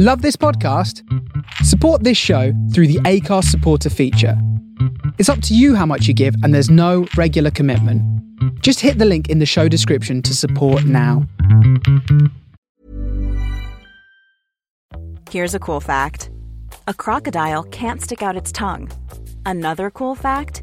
Love this podcast? Support this show through the Acast supporter feature. It's up to you how much you give, and there's no regular commitment. Just hit the link in the show description to support now. Here's a cool fact a crocodile can't stick out its tongue. Another cool fact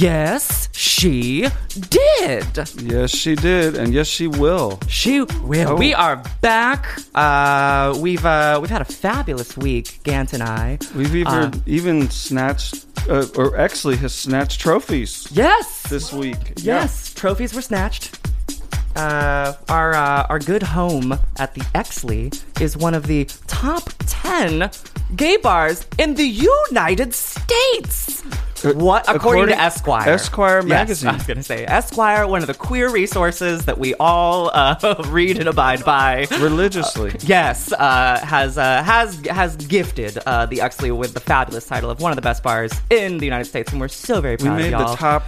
Yes, she did. Yes, she did, and yes, she will. She will. Oh. We are back. Uh, we've uh, we've had a fabulous week, Gant and I. We've even Uh, even snatched, uh, or actually has snatched trophies yes, this week. yes, trophies were snatched. Uh, our uh, our good home at the Exley is one of the top ten gay bars in the United States. Uh, What, according, according- to Esquire? Esquire Yes, magazine. I was going to say Esquire, one of the queer resources that we all uh, read and abide by. Religiously. Yes, uh, has uh, has has gifted uh, the Exley with the fabulous title of one of the best bars in the United States, and we're so very we proud made of y'all. the top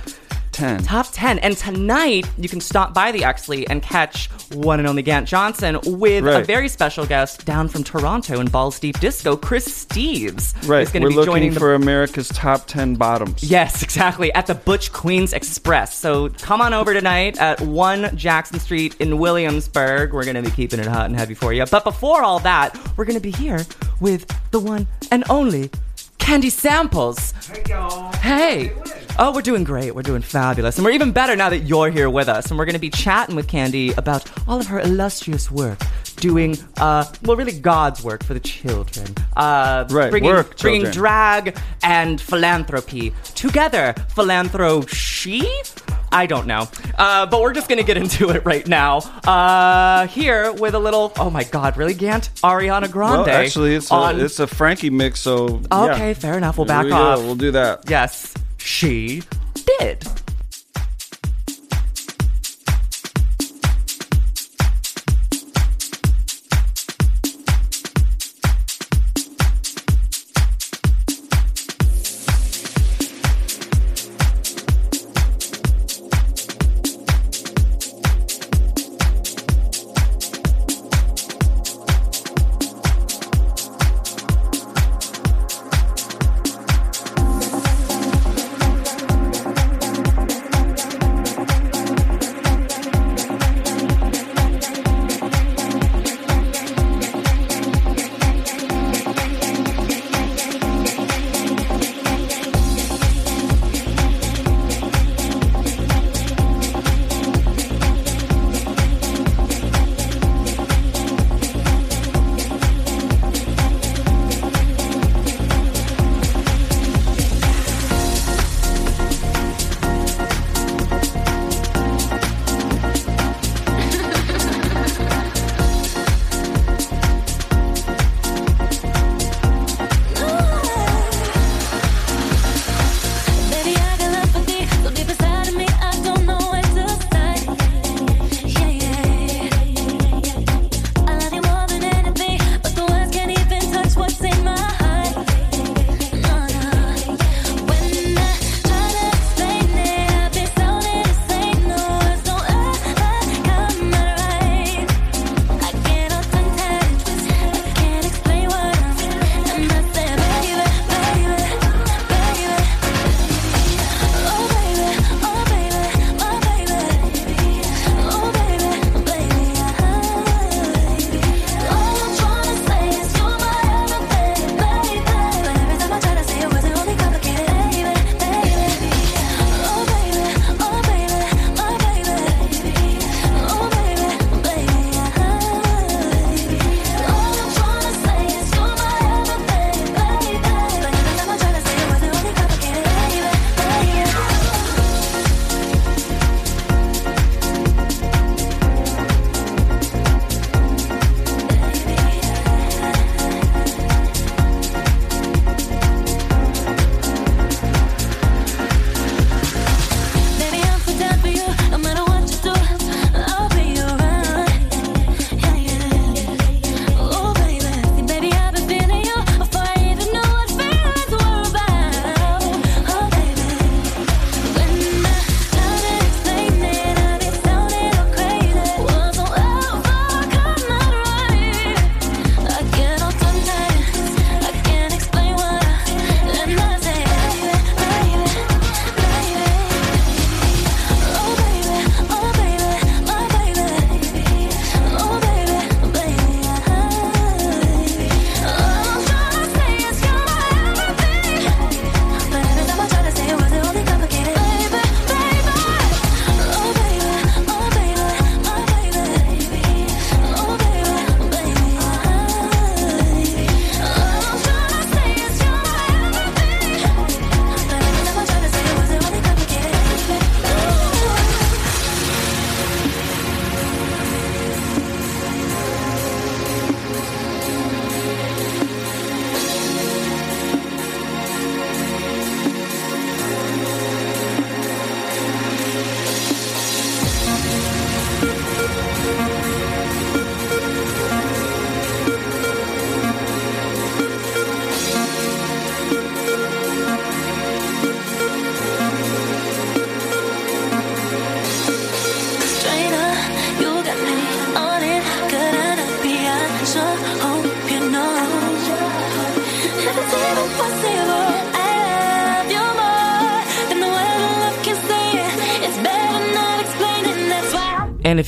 ten. Top 10. And tonight, you can stop by the Exley and catch one and only Gant Johnson with a very special guest down from Toronto in Balls Deep Disco, Chris Steves. right, Is going we're to be looking joining the for America's top ten bottoms. Yes, exactly. At the Butch Queens Express. So come on over tonight at 1 Jackson Street in Williamsburg. We're going to be keeping it hot and heavy for you. But before all that, we're going to be here with the one and only Candy Samples. Hey, y'all. Hey. Oh, we're doing great. We're doing fabulous. And we're even better now that you're here with us. And we're going to be chatting with Candy about all of her illustrious work. Doing, uh, well, really God's work for the children. Uh, Right, bringing, work, bringing children. drag and philanthropy together. Philanthro she? I don't know. Uh, but we're just gonna get into it right now. Uh, here with a little. Oh my God, really, Gant? Ariana Grande. Well, actually, it's on- a it's a Frankie mix. So yeah. Okay, fair enough. We'll back we go. off. We'll do that. Yes, she did.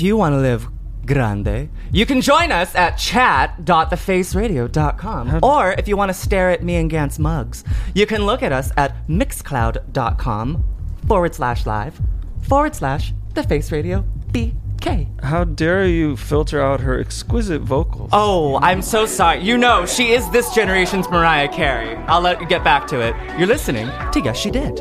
You want to live grande, you can join us at chat.thefaceradio.com. Or if you want to stare at me and Gant's mugs, you can look at us at mixcloud.com forward slash live forward slash the face radio BK. How dare you filter out her exquisite vocals? Oh, I'm so sorry. You know, she is this generation's Mariah Carey. I'll let you get back to it. You're listening to Yes She Did.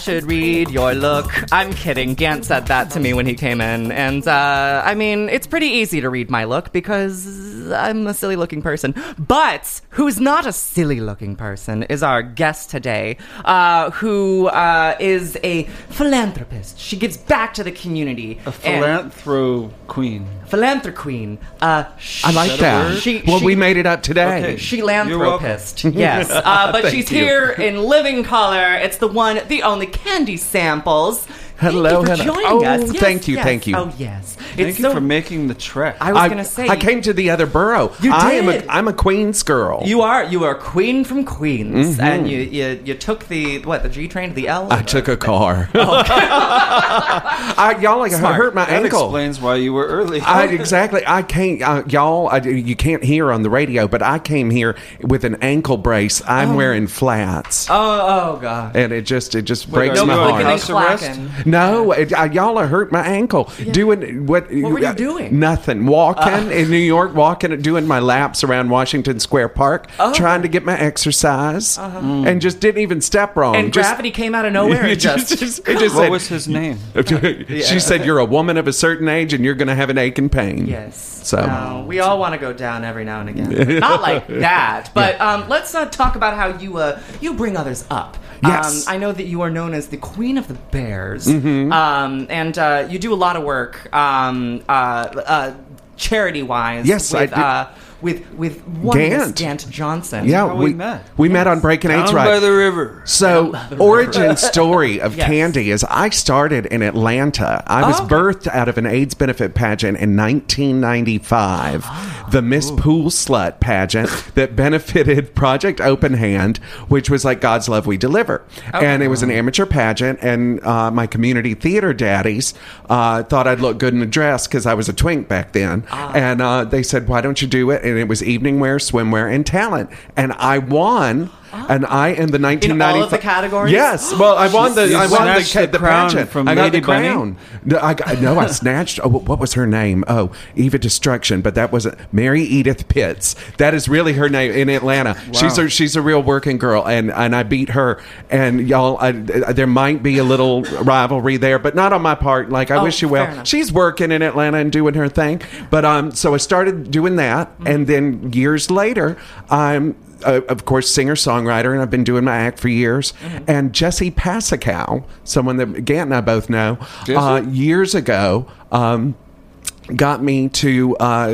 Should read your look. I'm kidding. Gant said that to me when he came in. And, uh, I mean, it's pretty easy to read my look because I'm a silly looking person. But who's not a silly looking person is our guest today, uh, who uh, is a philanthropist. She gives back to the community. A philanthro queen. Philanthrop queen. Uh, I like that a that. word? She- well, she- we made it up today. Okay. She You're lanthropist. yes. Uh, but she's you. here in living color. It's the one, the only candy samples. Hello, thank you for hello. joining Oh, us. Yes, thank you, yes. thank you. Oh, yes. Thank it's you so, for making the trek. I was I, going to say. I came to the other borough. You I am did. a I'm a Queens girl. You are you are a queen from Queens, and you, you you took the what the G train to the L. Mm-hmm. Took a car. I, y'all like I hurt my that ankle. explains why you were early. I, exactly. I can't, uh, y'all. I, you can't hear on the radio, but I came here with an ankle brace. I'm wearing flats, Oh oh god. and it just it just Wait, breaks my heart. house arrest? clacking. No, it, I, y'all are hurt my ankle. Doing what? What were you doing? Nothing. Walking in New York, walking, and doing my laps around Washington Square Park, Oh. trying to get my exercise, and just didn't even step wrong. And just, gravity came out of nowhere and just. it just what said, was his name? She said, "You're a woman of a certain age, and you're going to have an ache and pain." Yes. So- No, we all want to go down every now and again. Not like that. But um, let's uh, talk about how you uh, you bring others up. Yes. Um, I know that you are known as the Queen of the Bears, um, and uh, you do a lot of work um, uh, uh, charity wise. Yes, I with, do. Uh, with with one Miss Gant. Gant Johnson. Yeah, we we met. We met on Breaking Eights Down Right. by the river. So, origin story of Yes. Candy is I started in Atlanta. I was Oh, okay. birthed out of an AIDS benefit pageant in 1995, Oh. the Miss Pool Slut pageant that benefited Project Open Hand, which was like God's Love We Deliver. And it was an amateur pageant, and uh, my community theater daddies uh, thought I'd look good in a dress because I was a twink back then. Ah. And uh, they said, Why don't you do it? And it was evening wear, swimwear, and talent. And I won. And I am the 1995 Ah. all of the categories? Yes. Well, I won the You I won the, snatched ca- the the crown pageant. from I got Lady the Bunny? crown. No, I got, no, I snatched. Oh, what was her name? Oh, Eva Destruction. But that wasn't Mary Edith Pitts. That is really her name in Atlanta. She's a she's a real working girl, and and I beat her. And y'all, I, there might be a little rivalry there, but not on my part. Like I Oh, wish you fair well. enough. She's working in Atlanta and doing her thing. But um, so I started doing that, Mm-hmm. and then years later, I'm. Uh, of course, singer songwriter, and I've been doing my act for years. Mm-hmm. And Jesse Passacow, someone that Gant and I both know, uh, years ago. Um, got me to uh,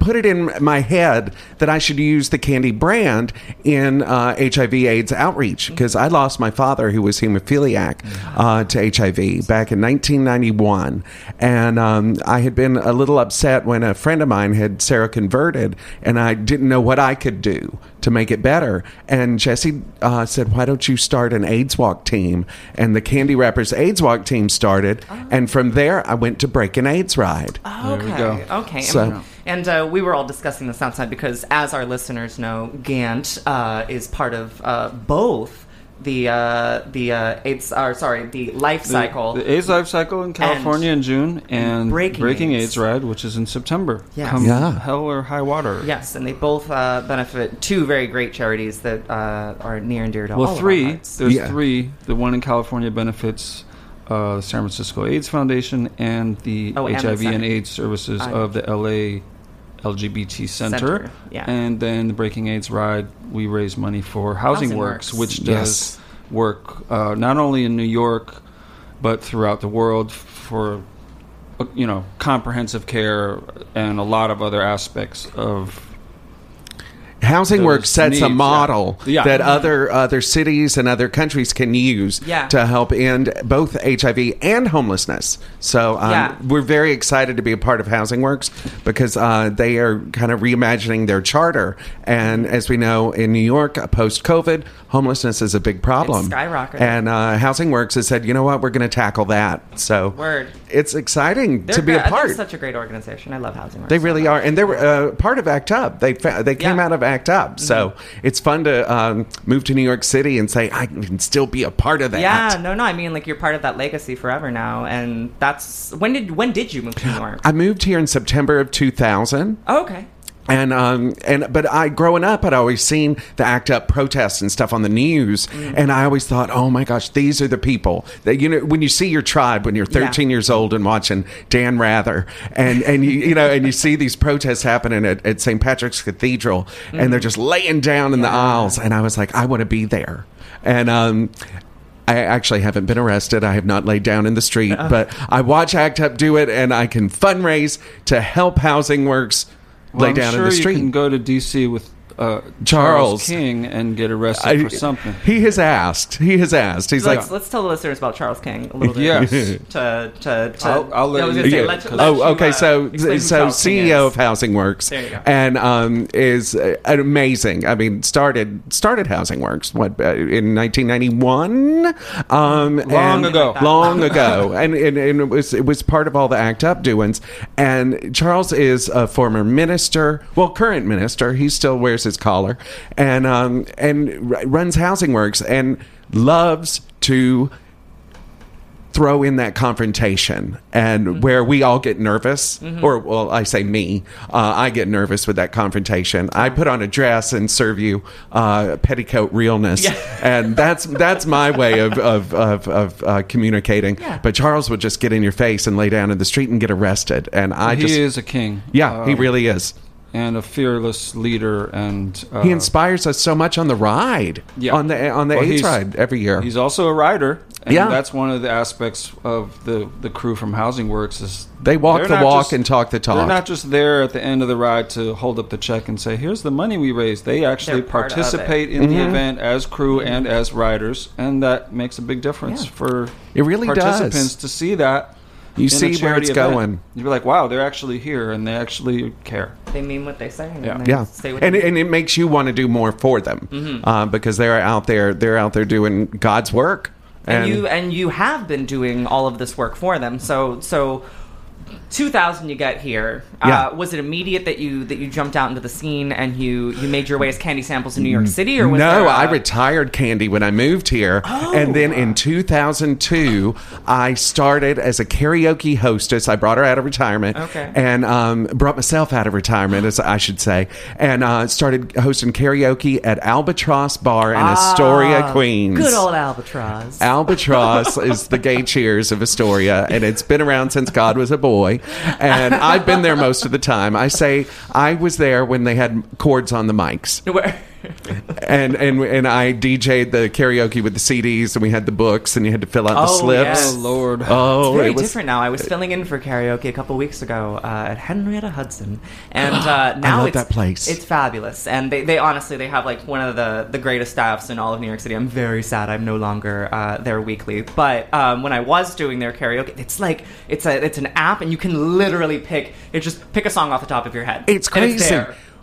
put it in my head that I should use the Candy brand in uh, HIV/AIDS outreach because I lost my father, who was hemophiliac, uh, to HIV back in 1991, and um, I had been a little upset when a friend of mine had seroconverted, and I didn't know what I could do to make it better. And Jesse uh, said, "Why don't you start an AIDS Walk team?" And the Candy Wrappers AIDS Walk team started, and from there I went to Break an AIDS Ride. Okay. Okay. So- and uh, we were all discussing this outside because, as our listeners know, Gant uh, is part of uh, both the uh, the uh, AIDS, or sorry, the life cycle. The, AIDS Life Cycle in California in June, and Braking AIDS. AIDS. Ride, which is in September. Yes. Come Yeah. hell or high water. Yes, and they both uh, benefit two very great charities that uh, are near and dear to all Well, of our three. hearts. There's Yeah. three. The one in California benefits uh, the San Francisco AIDS Foundation and the Oh, and the HIV and center. AIDS services I- of the LA LGBT Center. Center, yeah. And then the Braking AIDS Ride, we raise money for Housing, Housing Works, Works. which Yes. does work uh, not only in New York but throughout the world for uh, you know comprehensive care and a lot of other aspects of Housing Works sets needs, a model Yeah. that Mhm. other other cities and other countries can use Yeah. to help end both HIV and homelessness. So um, Yeah. we're very excited to be a part of Housing Works because uh, they are kind of reimagining their charter. And as we know, in New York, post COVID, homelessness is a big problem. Skyrocketing. And uh, Housing Works has said, you know what, we're going to tackle that. So Word. it's exciting They're to be a part. They're such a great organization. I love Housing Works. They really much. are, and they were uh, part of ACT UP. They fa- they came Yeah. out of ACT UP, so it's fun to um, move to New York City and say I can still be a part of that. Yeah, no, no. I mean, like you're part of that legacy forever now, and that's when did when did you move to New York? I moved here in September of 2000. Oh, okay. And um and but I growing up I'd always seen the ACT UP protests and stuff on the news. Mm. and I always thought oh my gosh these are the people that you know when you see your tribe when you're 13 years old and watching Dan Rather and and you you know and you see these protests happening at, at St Patrick's Cathedral and they're just laying down in the aisles. And I was like I want to be there. And um I actually haven't been arrested. I have not laid down in the street, but I watch ACT UP do it, and I can fundraise to help Housing Works Well, lay I'm down sure in the You street. can go to D.C. with uh, Charles. King and get arrested I- for something. He has asked. He has asked. He's let's, like, let's tell the listeners about Charles King a little bit. Yes. To to, to I'll- I'll let was you gonna say, do it, let- 'cause- let you, oh, okay. uh, so, so CEO of Housing Works, There you go. and um, is uh, an amazing. I mean, started started Housing Works what uh, in 1991, um, Long and- ago. long ago, and, and and it was it was part of all the ACT UP doings. And Charles is a former minister, well, current minister. He still wears his collar, and um, and r- runs Housing Works and loves to throw in that confrontation. And where we all get nervous or well i say me uh, i get nervous with that confrontation. I put on a dress and serve you uh, petticoat realness. And that's that's my way of of, of, of uh, communicating. Yeah. but charles would just get in your face and lay down in the street and get arrested. And i he just he is a king. yeah he Um, really is and a fearless leader. And uh, he inspires us so much on the ride Yeah. on the on the well, AIDS ride every year He's also a rider. And Yeah. that's one of the aspects of the the crew from Housing Works is They walk the not walk and talk the talk. They're not just there at the end of the ride to hold up the check and say, "Here's the money we raised." They actually They're part of participate in Mm-hmm. the event as crew and as riders, and that makes a big difference Yeah. for It really does. participants to see that. You see where it's event. going. You'd be like, "Wow, they're actually here and they actually care." They mean what they say. and Yeah. they yeah Say what and, they and it makes you want to do more for them Mm-hmm. uh, because they're out there they're out there doing god's work and you and you have been doing all of this work for them. So so. 2000 you get here Yeah. uh, was it immediate that you that you jumped out into the scene and you you made your way as candy samples in new york city or was no a- i retired candy when i moved here and then in 2002 i started as a karaoke hostess i brought her out of retirement Okay. and um, brought myself out of retirement as i should say and uh, started hosting karaoke at albatross bar in astoria Ah, queens good old albatross Albatross is the gay cheers of Astoria, and it's been around since God was a boy. And I've been there most of the time. I say I was there when they had cords on the mics, Where- and and and I DJ'd the karaoke with the CDs, and we had the books, and you had to fill out the Oh, slips. yes. Oh Lord! Oh, It's very it was- different now. I was filling in for karaoke a couple weeks ago uh, at Henrietta Hudson, and uh, now love it's, that place. It's fabulous, and they, they honestly they have like one of the the greatest staffs in all of New York City. I'm very sad I'm no longer uh, there weekly, but um, when I was doing their karaoke, it's like it's a it's an app, and you can literally pick it just pick a song off the top of your head. It's And crazy.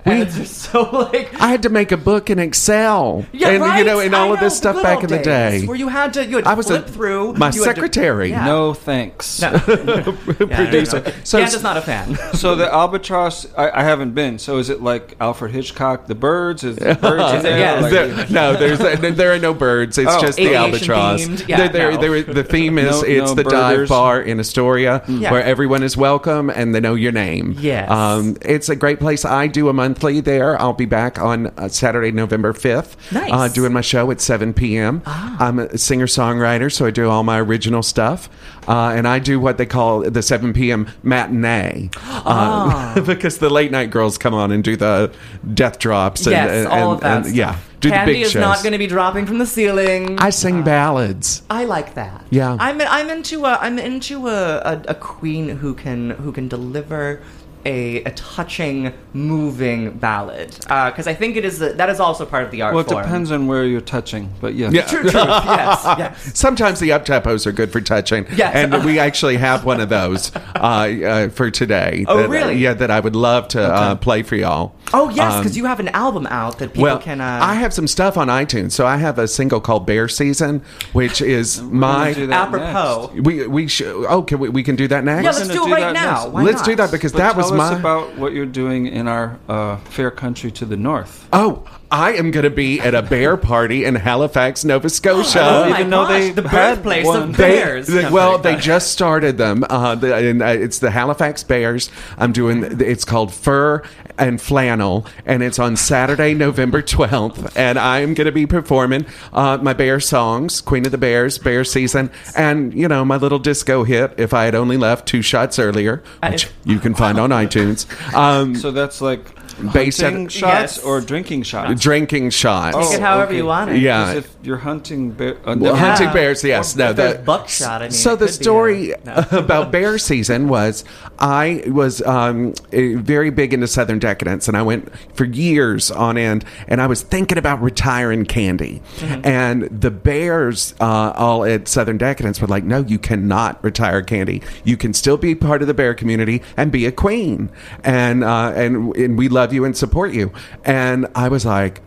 There. and We- it's just so like I had to make a book in Excel, yeah, and right? you know, and all I of this know, stuff back in the day. where you had to you had to I was a- flip through my you had to- secretary. yeah. No thanks. No. Producer. So, So- Candace not a fan. So the albatross, I, I haven't been. So is it like Alfred Hitchcock, the birds? Is the birds in there? Yes. Like- There- no, there's there are no birds. It's Oh. just the Aviation albatross. themed? Yeah, There- there- no. there- the theme is No- it's no the dive birders. bar in Astoria Yeah. where everyone is welcome and they know your name. Yes. um, it's a great place. I do a monthly there. I'll be back on uh, Saturday, November fifth. Nice. uh, doing my show at seven p.m. I'm a singer songwriter, so I do all my original stuff, uh, and I do what they call the seven p.m. matinee uh, because the late night girls come on and do the death drops. And, yes, and, all of that. and- yeah, do Candy the big is shows. not going to be dropping from the ceiling. I sing ballads. I like that. Yeah. I'm I'm into a I'm into a, a, a queen who can who can deliver a, a touching, moving ballad because I think it is a, that is also part of the art Well, it form. depends on where you're touching, but yeah. Yeah. True, true. yes, yes. Sometimes the up tempos are good for touching. Yes. And we actually have one of those uh, uh, for today. Oh, that, really? yeah, that I would love to uh, play for y'all. Oh yes, Um, because you have an album out that people well, can. Uh, I have some stuff on iTunes. So I have a single called Bear Season, which is my. do that apropos. We we sh- oh can we, we can do that next? Yeah, let's gonna do it right now. Why Let's not? do that because But that was us my. about what you're doing in our uh, fair country to the north. oh, I am going to be at a bear party in Halifax, Nova Scotia. Oh my even though gosh, they the birthplace one. of bears. they- No, well, sorry. they just started them. Uh, the, and, uh, it's the Halifax Bears. I'm doing. It's called Fur and Flannel, and it's on Saturday, November 12th. And I'm going to be performing uh, my bear songs, Queen of the Bears, Bear Season, and you know my little disco hit. If I had only left two shots earlier, which you can find on iTunes. Um, So that's like Based at- hunting shots Yes. or drinking shots. drinking shots. Take it however okay. you want it. Yeah. 'Cause if you're hunting bear, uh, Well, hunting Yeah. bears, yes. Or no, if there's the- buckshot, I mean, so the could be story a- no. about bear season was I was um, very big into Southern Decadence, and I went for years on end, and I was thinking about retiring Candy, Mm-hmm. and the Bears uh, all at Southern Decadence were like, "No, you cannot retire Candy. You can still be part of the bear community and be a queen, and uh, and and we love you and support you." And I was like.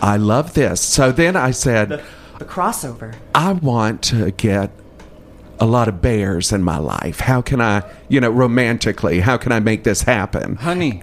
I love this. So then I said, the crossover. I want to get a lot of bears in my life. How can I, you know, romantically, how can I make this happen? honey.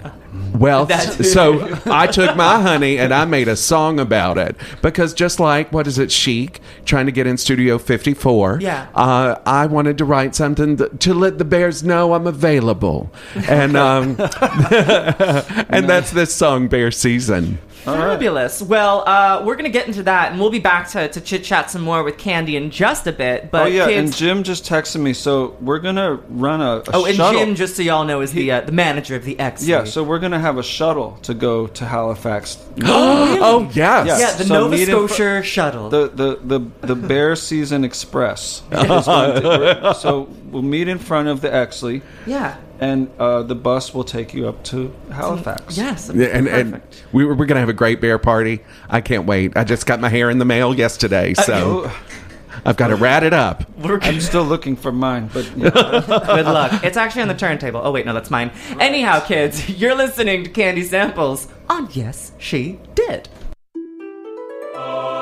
Well, so I took my honey and I made a song about it because just like what is it, Chic, trying to get in Studio 54. Yeah. Uh, I wanted to write something th- to let the bears know I'm available, and um, and that's this song, Bear Season. Fabulous. Well, uh, we're gonna get into that, and we'll be back to, to chit chat some more with Candy in just a bit. But oh yeah, kids, and Jim just texted me, so we're gonna run a, a oh, and shuttle. Jim, just so y'all know, is the uh, the manager of the X. yeah, so we're gonna have a shuttle to go to Halifax. Oh yes. Yeah. yeah, the So Nova meet in Scotia shuttle. the the the, the Bear Season Express. is going to- so we'll meet in front of the Exley, yeah. And uh, the bus will take you up to Halifax. Yes. Yeah, and, and perfect. we were, we're going to have a great bear party. I can't wait. I just got my hair in the mail yesterday, so I've got to rat it up. I'm still looking for mine, but yeah. Good luck. It's actually on the turntable. Oh wait, no, that's mine. Anyhow, kids, you're listening to Candy Samples on Yes, She Did. You've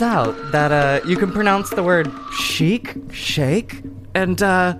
turns out that uh, you can pronounce the word chic, shake, and uh,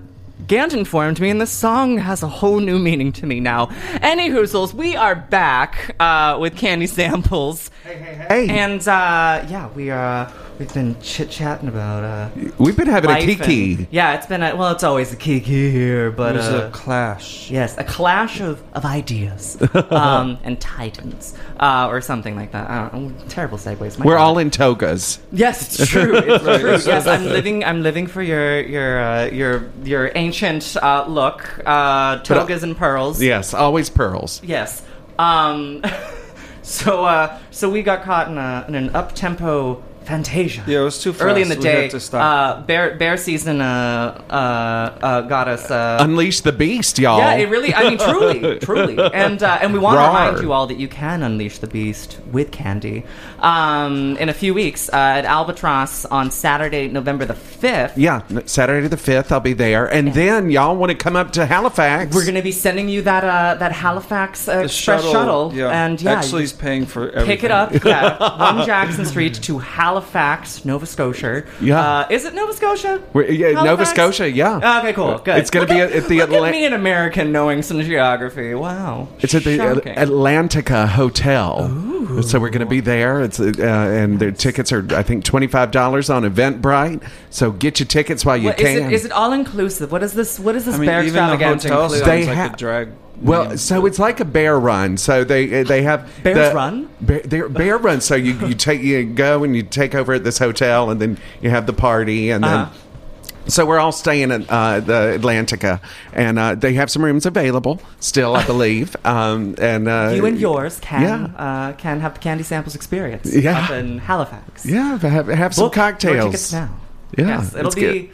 Gant informed me, and this song has a whole new meaning to me now. Any hoozles, we are back uh, with candy samples. Hey, hey, hey. And uh, yeah, we uh, we've been chit chatting about. Uh, We've been having a life kiki. and- yeah, it's been a, well, it's always a kiki here, but It was uh, a clash. Yes, a clash of, of ideas um, and titans uh, or something like that. I don't know. Terrible segues. my We're God. all in togas. Yes, it's true. It's true. Yes, I'm living. I'm living for your your uh, your your ancient uh, look, uh, But, uh, togas and pearls. Yes, always pearls. Yes. Um, so uh, so we got caught in, a, in an up tempo fantasia. Yeah, it was too fast. early in the. We day. had to stop. Uh, bear bear season uh, uh, uh, got us. Uh, Unleash the beast, y'all. yeah, it really. I mean, truly, truly, and uh, and we want to Rawr. remind you all that you can unleash the beast with candy um, in a few weeks uh, at Albatross on Saturday, November the fifth. Yeah, Saturday the 5th, I'll be there. And then y'all want to come up to Halifax. We're going to be sending you that uh, that Halifax uh, The Express shuttle, yeah. and yeah, actually, he's paying for everything. pick it up. Yeah, one Jackson Street to Halifax, Nova Scotia. Yeah. uh, is it Nova Scotia? We're- yeah, Nova Scotia, yeah. Okay, cool, good. It's gonna be at- at the look Atla- me, an American, knowing some geography. Wow, It's at the Shocking. Atlantica Hotel. So we're going to be there. It's uh, and the tickets are I think twenty five dollars on Eventbrite. So get your tickets while you What, is can. it? Is it all inclusive? What is this? What is this I mean, bear even the extravaganza hotel They like ha- a drag. well, so it's like a bear run. So they they have Bears the- run? Bear, they're bear run. So you you take you go and you take over at this hotel, and then you have the party, and then. So we're all staying at uh, the Atlantica, and uh, they have some rooms available still, I believe. Um, and uh, you and yours can yeah. uh, can have the candy samples experience Yeah. up in Halifax. yeah, have, have some Book your cocktails. tickets now. Yeah, yes, it'll it's be. good.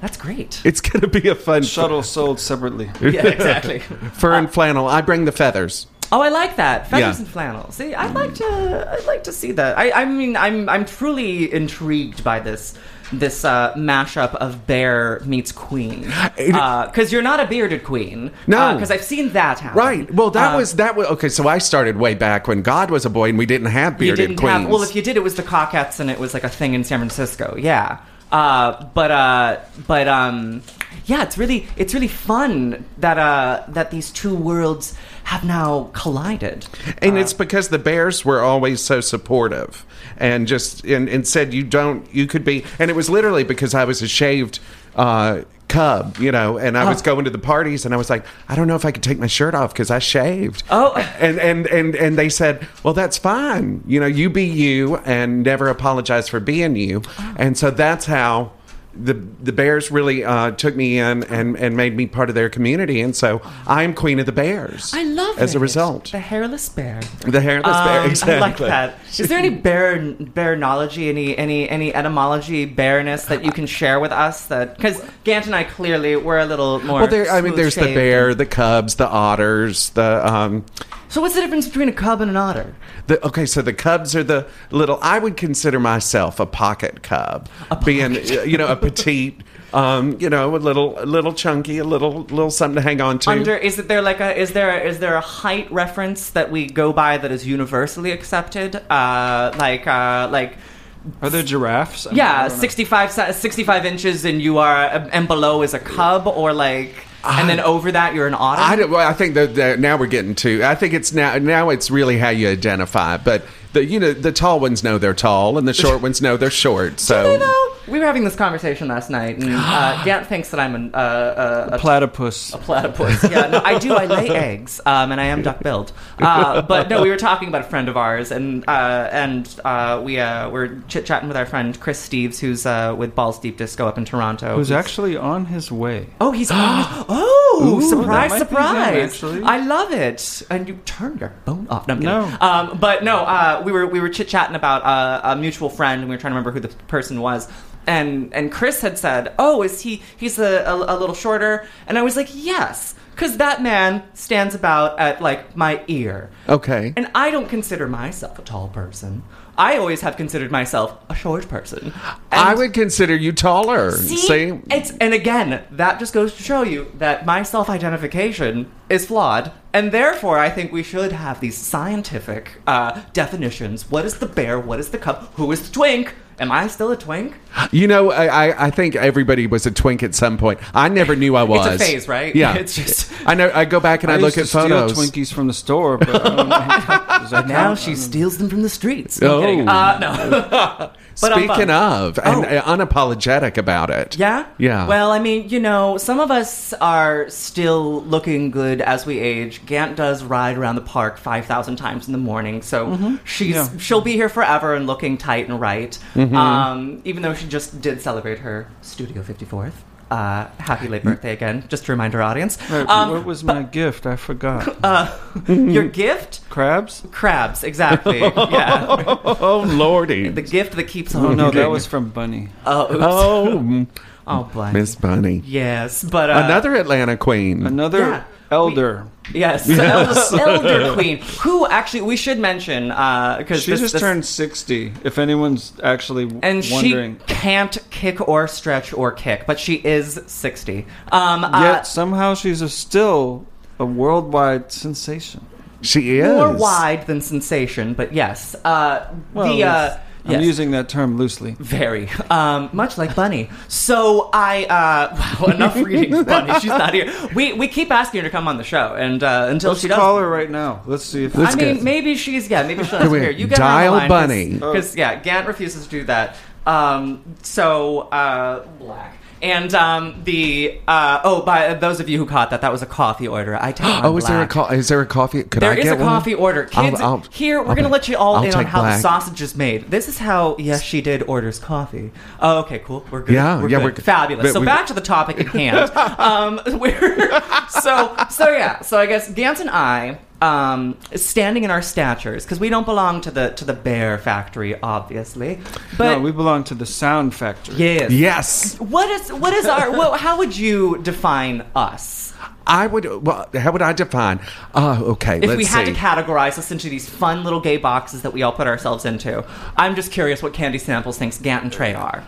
That's great. It's gonna be a fun Shuttle sold separately. yeah, exactly. fur and flannel. I bring the feathers. Oh, I like that feathers Yeah. and flannel. See, I'd like to. I'd like to see that. I, I mean, I'm I'm truly intrigued by this this uh, mashup of bear meets queen. Because you're not a bearded queen. No. because I've seen that happen. Right. Well, that Uh, was that was okay. So I started way back when God was a boy, and we didn't have you bearded didn't queens. have. Well, if you did, it was the Cockettes, and it was like a thing in San Francisco. Yeah. Uh, but uh, but um, yeah, it's really it's really fun that uh that these two worlds have now collided. and it's because the Bears were always so supportive and just and, and said you don't you could be and it was literally because I was a shaved uh, cub, you know, and I was Oh. going to the parties and I was like, I don't know if I could take my shirt off because I shaved. Oh. and and and and they said, well, that's fine, you know, you be you and never apologize for being you, Oh. and so that's how. The, the Bears really uh, took me in and, and made me part of their community, and so I'm queen of the Bears. I love as a result. the hairless bear. The hairless bear, Um, exactly. I like that. Is there any bear bearnology, any any any etymology bareness that you can share with us? That because Gant and I clearly we're a little more. Well, there. I mean, there's the smooth-shaved. bear, the cubs, the otters, the um. So what's the difference between a cub and an otter? The, okay, so the cubs are the little. I would consider myself a pocket cub, being uh, you know a petite, um, you know a little, a little chunky, a little, little something to hang on to. Under is it there like a is there is there a height reference that we go by that is universally accepted? Uh, like uh, like. Are there giraffes? I mean, Yeah, don't 65, 65 inches, and you are, and below is a cub, or like, and then over that you're an otter. I, don't, well, I think that, that now we're getting to. I think it's now. Now it's really how you identify. But the you know the tall ones know they're tall, and the short ones know they're short. So You know, we were having this conversation last night, and uh, Gant thinks that I'm an, uh, uh, a, Platypus. a platypus. Yeah, no, I do. I lay eggs, um, and I am duck-billed. Uh, but no, we were talking about a friend of ours, and uh, and uh, we uh, were chit-chatting with our friend Chris Steves, who's uh, with Balls Deep Disco up in Toronto. Who's Who's- actually on his way? Oh, he's on. his- Oh, Ooh, surprise, be him, surprise! I love it. And you turn your phone off. No. No. Um, but no, uh, we were we were chit chatting about uh, a mutual friend, and we were trying to remember who the person was. And and Chris had said, "Oh, is he? He's a, a, a little shorter." And I was like, "Yes." Because that man stands about at like my ear. Okay. And I don't consider myself a tall person. I always have considered myself a short person. I would consider you taller. See, See? it's and again that just goes to show you that my self-identification is flawed, and therefore I think we should have these scientific uh, definitions. What is the bear? What is the cub? Who is the twink? Am I still a twink? You know, I, I, I think everybody was a twink at some point. I never knew I was. It's was. a phase, right? Yeah. It's just- I know. I go back and I, I look used at to steal photos. Twinkies from the store, but I don't know. Now count? she steals them from the streets. Oh. I'm kidding. Uh, no. But Speaking of, and Oh. unapologetic about it. Yeah? Yeah. Well, I mean, you know, some of us are still looking good as we age. Gant does ride around the park 5,000 times in the morning, so Mm-hmm. she's Yeah. she'll be here forever and looking tight and right. Mm-hmm. Um, even though she just did celebrate her Studio 54th. Uh, happy late birthday again, just to remind our audience. Right, Um, what was my gift? I forgot. uh, your gift? Crabs? Crabs, exactly. yeah. oh lordy. The gift that keeps on Oh no, that was from Bunny. Oh, oops. oh, oh, boy. Miss Bunny. Yes, but uh, Another Atlanta queen. Another Yeah. Elder. Yes, Yes. Elder, Elder Queen, who actually we should mention because She just turned sixty. If anyone's actually wondering. and wondering. she can't kick or stretch or kick, but she is sixty. Um, uh, Yet somehow she's a still a worldwide sensation. She is. more wide than sensation, but yes, uh, Well, the uh, I'm yes. using that term loosely. Very. Um, much like Bunny. So I, uh, wow, enough reading Bunny. She's not here. We, we keep asking her to come on the show, and uh, until Let's she does. call her right now. Let's see if Let's I mean, maybe she's, yeah, maybe she'll Can we here. You get dial her on the Bunny? Because, yeah, Gant refuses to do that. Um, so, uh, black. And um, the uh, oh, by those of you who caught that, that was a coffee order. I take Oh, is there a black. co- is there a coffee? Could There I is a coffee order. Kids, I'll- I'll- here, we're I'll going to be- let you all in on how black. the sausage is made. This is how, yes, she did orders coffee. Oh, okay, cool. We're good. Yeah, we're yeah, good. we're. Fabulous. So we- back to the topic at hand. um, we're, so, so yeah, so I guess Gant and I, um, standing in our statures, because we don't belong to the to the bear factory, obviously. But no, we belong to the sound factory. yes. Yes, What is what is our? Well, how would you define us? I would. Well, how would I define? Uh, okay, If let's we had see. to categorize us into these fun little gay boxes that we all put ourselves into, I'm just curious what Candy Samples thinks Gant and Trey are.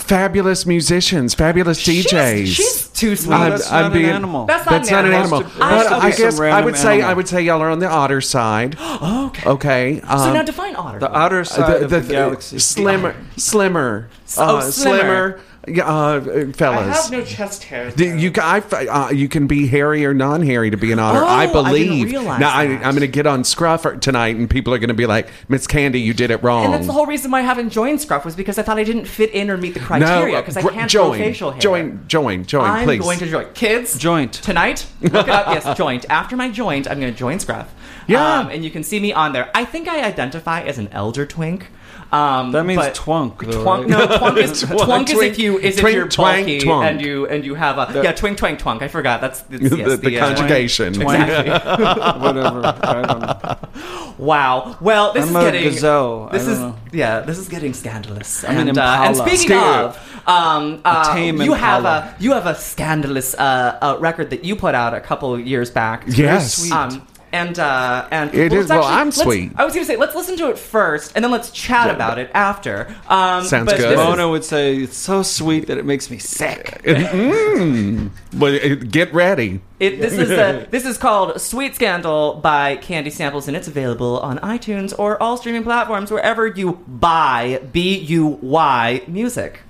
Fabulous musicians, fabulous DJs. She's, she's too sweet. I'm- that's I'm not being- an animal. That's not That's an not an animal. animal. I- But. I guess I would say animal. I would say y'all are on the otter side. okay. Okay. So um, now define otter. The otter side of the, galaxy. slimmer, slimmer, Oh, uh, slimmer. slimmer, yeah, uh, fellas. I have no chest hair. Do you, I, uh, you can be hairy or non-hairy to be an otter. Oh, I I didn't believe. realize now I, that. I'm going to get on Scruff tonight, and people are going to be like, "Miss Candy, you did it wrong." and that's the whole reason why I haven't joined Scruff was because I thought I didn't fit in or meet the criteria because I can't join, grow facial hair. Join, join, join, please. I'm please. going to join. Kids, Joint. tonight. Look it up. Yes, joint. After my joint, I'm going to join Scruff. Yeah. Um, and you can see me on there. I think I identify as an elder twink. Um, That means twunk, though, Twunk, right? no, twunk is Twunk, twunk is twink, if you is if you're twank, bulky twunk. and you and you have a yeah twink twink twunk. I forgot that's it's, yes, the, the uh, conjugation. Exactly. Whatever. I don't know. Wow. Well, this I'm is getting gazelle. This is know. yeah. This is getting scandalous. I'm an and, uh, and speaking Sca- of, um, uh, you have a you have a scandalous uh, record that you put out a couple of years back. Yes. Um, and uh, and It well, is- let's well, actually- I'm sweet. I was going to say let's listen to it first, and then let's chat about it after. Um, Sounds but good. this is- Mona would say it's so sweet that it makes me sick. mm. Well, uh, get ready. It, this is uh, this is called "Sweet Scandal" by Candy Samples, and it's available on iTunes or all streaming platforms wherever you buy B U Y music.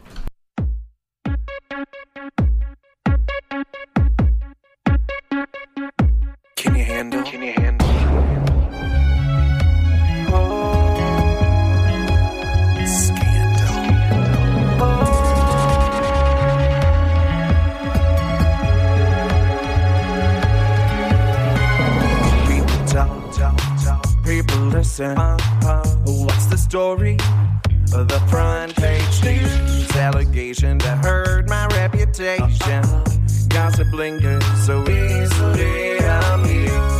Listen. What's the story? The front page news allegation to hurt my reputation. Gossip lingers so easily amused.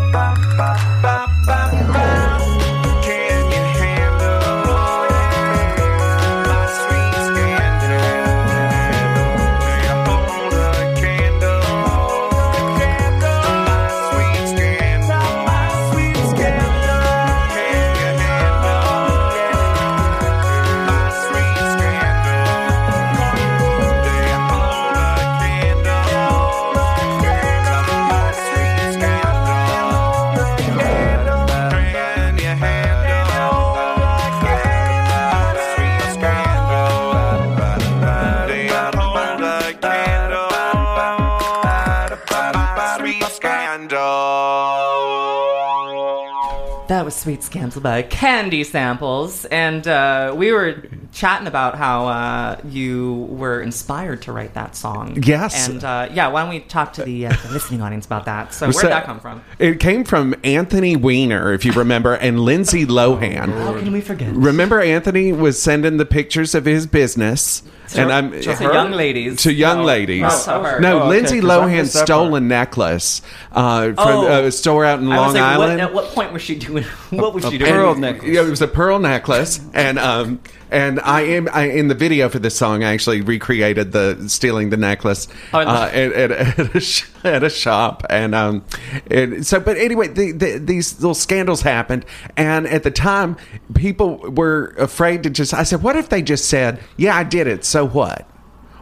Was Sweet Scandal by Candy Samples. And uh, we were chatting about how uh, you were inspired to write that song. Yes. And uh, yeah, why don't we talk to the, uh, the listening audience about that? So, where did that- that come from? It came from Anthony Weiner, if you remember, and Lindsay Lohan. How can we forget? Remember, Anthony was sending the pictures of his business, To- and I'm to young ladies. To young No. lades. Oh. No, Oh, okay, Lindsay 'cause I Lohan stole a necklace uh, from Oh. a store out in I Long was like, Island. What, at what point was she doing? What was she doing? And- Yeah, it was a pearl necklace, and um, and I am I, in the video for this song. I actually recreated the stealing the necklace Oh, uh, at, at, at, a sh- at a shop, and um, and so. But anyway, the, the, these little scandals happened, and at the time, people were afraid to just. I said, "What if they just said, yeah, I did it. So what?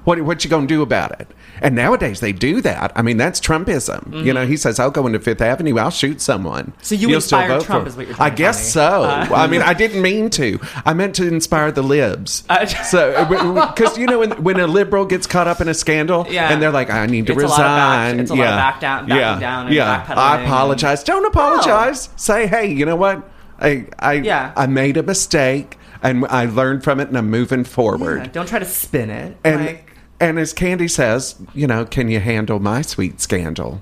What what you gonna do about it?" And nowadays they do that. I mean, that's Trumpism. You know, he says, "I'll go into Fifth Avenue. I'll shoot someone." Mm-hmm. So you You'll still inspired Trump is what you're I guess so. Uh, I mean, I didn't mean to. I meant to inspire the libs. so, because you know, when, when a liberal gets caught up in a scandal, Yeah. and they're like, "I need to It's a lot of back- resign," it's a lot yeah, of back down- backing yeah, down yeah. I apologize. Don't apologize. Say, hey, you know what? I, I, Yeah. I made a mistake, and I learned from it, and I'm moving forward. Yeah, don't try to spin it. And like, and as Candy says, you know, can you handle my sweet scandal?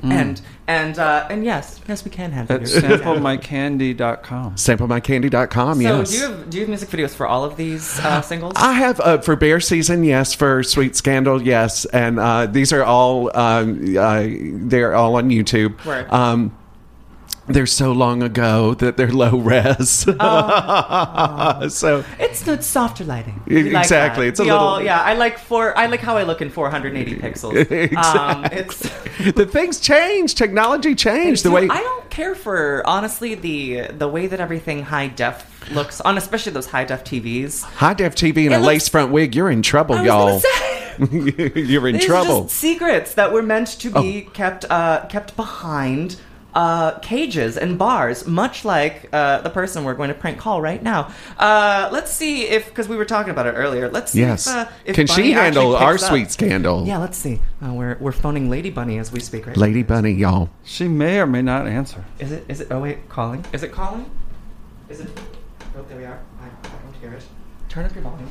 and and uh, and yes, yes, we can have At videos. samplemycandy.com. SampleMyCandy.com, So yes. do you have do you have music videos for all of these uh, singles? I have uh, for Bear Season, yes. For Sweet Scandal, yes. And uh, these are all um, uh, they're all on YouTube. Word. Um, they're so long ago that they're low res. so It's it's softer lighting. We Exactly, that. it's a We little- all- yeah. I like four. I like how I look in 480 pixels. Um, it's the things change. Technology changed. The way I don't care for honestly the the way that everything high def looks on, especially those high def TVs. high def TV and It a looks- lace front wig, you're in trouble, y'all. you're in These are trouble. just secrets that were meant to be Oh. kept uh, kept behind uh, cages and bars, much like uh, the person we're going to prank call right now. Uh, let's see if because we were talking about it earlier. Let's see Yes. if, uh, if Can she Bunny actually handle our up. sweet scandal? Yeah, let's see. Uh, we're we're phoning Lady Bunny as we speak right Lady Bunny, y'all. She may or may not answer. Is it is it? Oh wait, calling. Is it calling? Is it? Oh, there we are. I, I don't hear it. Turn up your volume.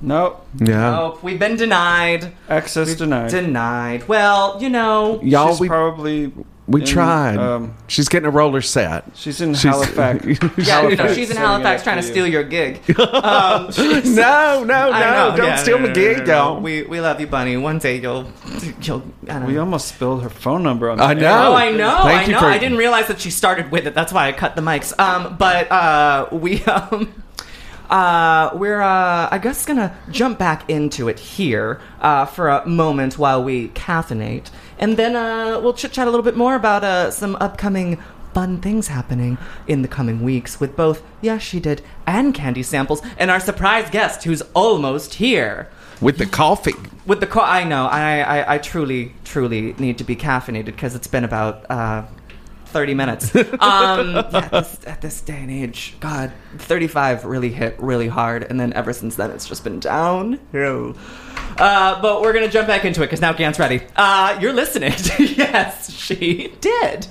Nope. Yeah. Oh, we've been denied. Access We've denied. Denied. Well, you know, Y'all, She's we probably We in, tried. um, she's getting a roller set. She's in Halifax. Yeah, you know, she's in Halifax trying to you. steal your gig. Um, no, no, no! know, Don't yeah, steal no, my no, gig, no, no. y'all. We we love you, Bunny. One day you'll you'll. I don't We know. almost spilled her phone number on. I the know. Oh, I know. Thank I you know. for- I didn't realize that she started with it. That's why I cut the mics. Um, but uh, we um, uh, we're uh, I guess gonna jump back into it here uh, for a moment while we caffeinate, and then uh, we'll chit chat a little bit more about uh, some upcoming. Fun things happening in the coming weeks with both Yes She Did and Candy Samples and our surprise guest who's almost here. With the coffee. With the co- I know. I, I, I truly, truly need to be caffeinated because it's been about uh, 30 minutes. Um, yeah, at, this, at this day and age, God, 35 really hit really hard. And then ever since then, it's just been downhill. Uh, but we're going to jump back into it because now Gant's ready. Uh, you're listening. yes, she did.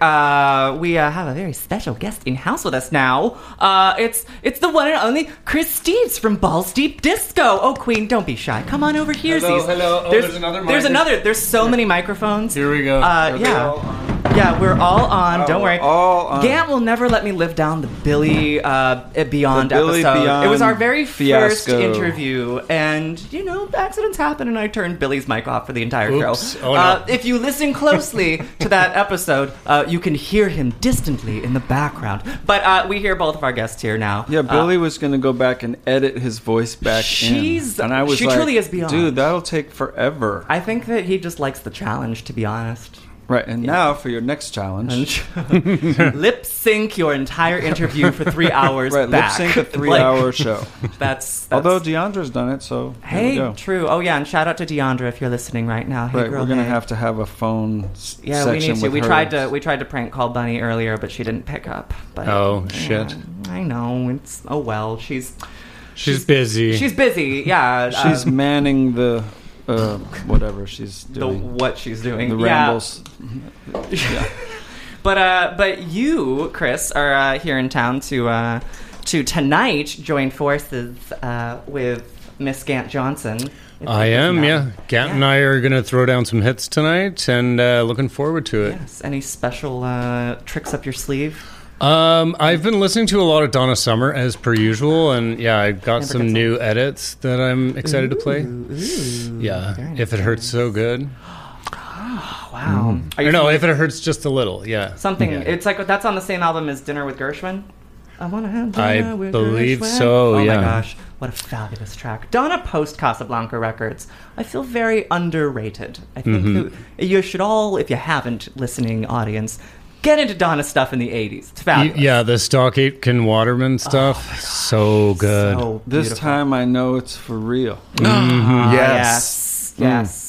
Uh, we uh, have a very special guest in house with us now. Uh, it's it's the one and only Chris Steves from Balls Deep Disco. Oh, Queen, don't be shy. Come on over here. Hello, Zeez. hello. Oh, there's another There's mic. another. There's so many microphones. Here we go. Uh, yeah. Yeah, we're all on. Don't Oh, worry. all on. Gant will never let me live down the Billy uh, Beyond The Billy episode. Beyond it was our very first interview, and you accidents happen, and I turned Billy's mic off for the entire Oops. show. Oh, no. uh, if you listen closely to that episode, uh, you can hear him distantly in the background. But uh, we hear both of our guests here now. Yeah, Uh, Billy was going to go back and edit his voice back She's- in. And I was she like, truly is beyond. Dude, that'll take forever. I think that he just likes the challenge, to be honest. Right, and now for your next challenge. lip sync your entire interview for three hours. right, lip sync a three-hour show. That's, that's Although Deandra's done it, so there we Hey, go. true. Oh yeah, and shout out to Deandra if you're listening right now. Hey, right, girl, we're gonna hey. have to have a phone s- Yeah, we need to. with We her. tried to. We tried to prank call Bunny earlier, but she didn't pick up. But, Oh, yeah, shit. I know. It's oh well. She's She's busy. she's busy. Yeah. She's um, manning the uh, whatever she's the doing. what she's doing. The Yeah. rambles. But uh, but you, Chris, are uh, here in town to uh, to tonight join forces uh, with Miss Gant Johnson. I am, yeah. Gant and I are going to throw down some hits tonight and uh, looking forward to it. Yes. Any special uh, tricks up your sleeve? Um, I've been listening to a lot of Donna Summer as per usual, and yeah, I got Never some gets new edits that I'm excited to play. Ooh, Yeah, very if it hurts so good. Oh, Wow. Are you Or no, if it hurts just a little, yeah. Something. Yeah. It's like that's on the same album as Dinner with Gershwin. I want to have dinner I with believe Gershwin. so, Oh yeah. my gosh, what a fabulous track! Donna post Casablanca Records. I feel very underrated. I think Mhm. that you should all, if you haven't, listening audience, get into Donna stuff in the '80s. It's Y- fabulous. yeah, the Stock Aitken Waterman oh, stuff, so good. So This time I know it's for real. Mm-hmm. Ah, Yes. yes, mm. yes.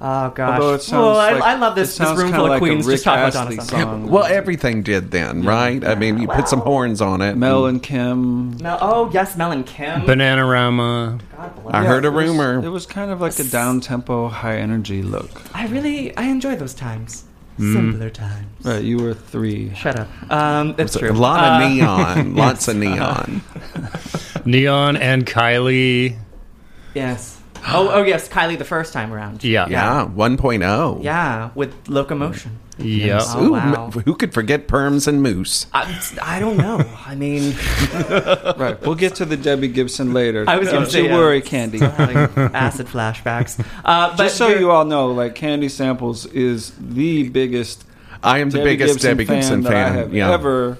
Oh gosh. Although it sounds well, I, like- I love this, this room full of like queens just talking about Donna Summer. song. Well, everything did then, right? I mean, you put some horns on it. Mel mm. and Kim. Mel, oh yes, Mel and Kim. Bananarama. I Yeah, heard a it was- rumor. It was kind of like a down tempo, high energy look. I really, I enjoy those times. Mm. Simpler times. Right, you were three. Shut up. Um, it's a true. lot of Uh, neon, lots of neon. Neon and Kylie. Yes. Oh, oh yes, Kylie the first time around. Yeah. Yeah, 1.0. Yeah, with locomotion. Yep. Oh, Ooh, wow. who could forget perms and moose? I, I don't know. I mean, Right, we'll get to the Debbie Gibson later. I was Don't gonna say, you yeah. worry, Candy. acid flashbacks. Uh, but Just so you're- you all know, like Candy Samples is the biggest. I am the Debbie biggest Gibson Debbie Gibson that fan. I have yeah. ever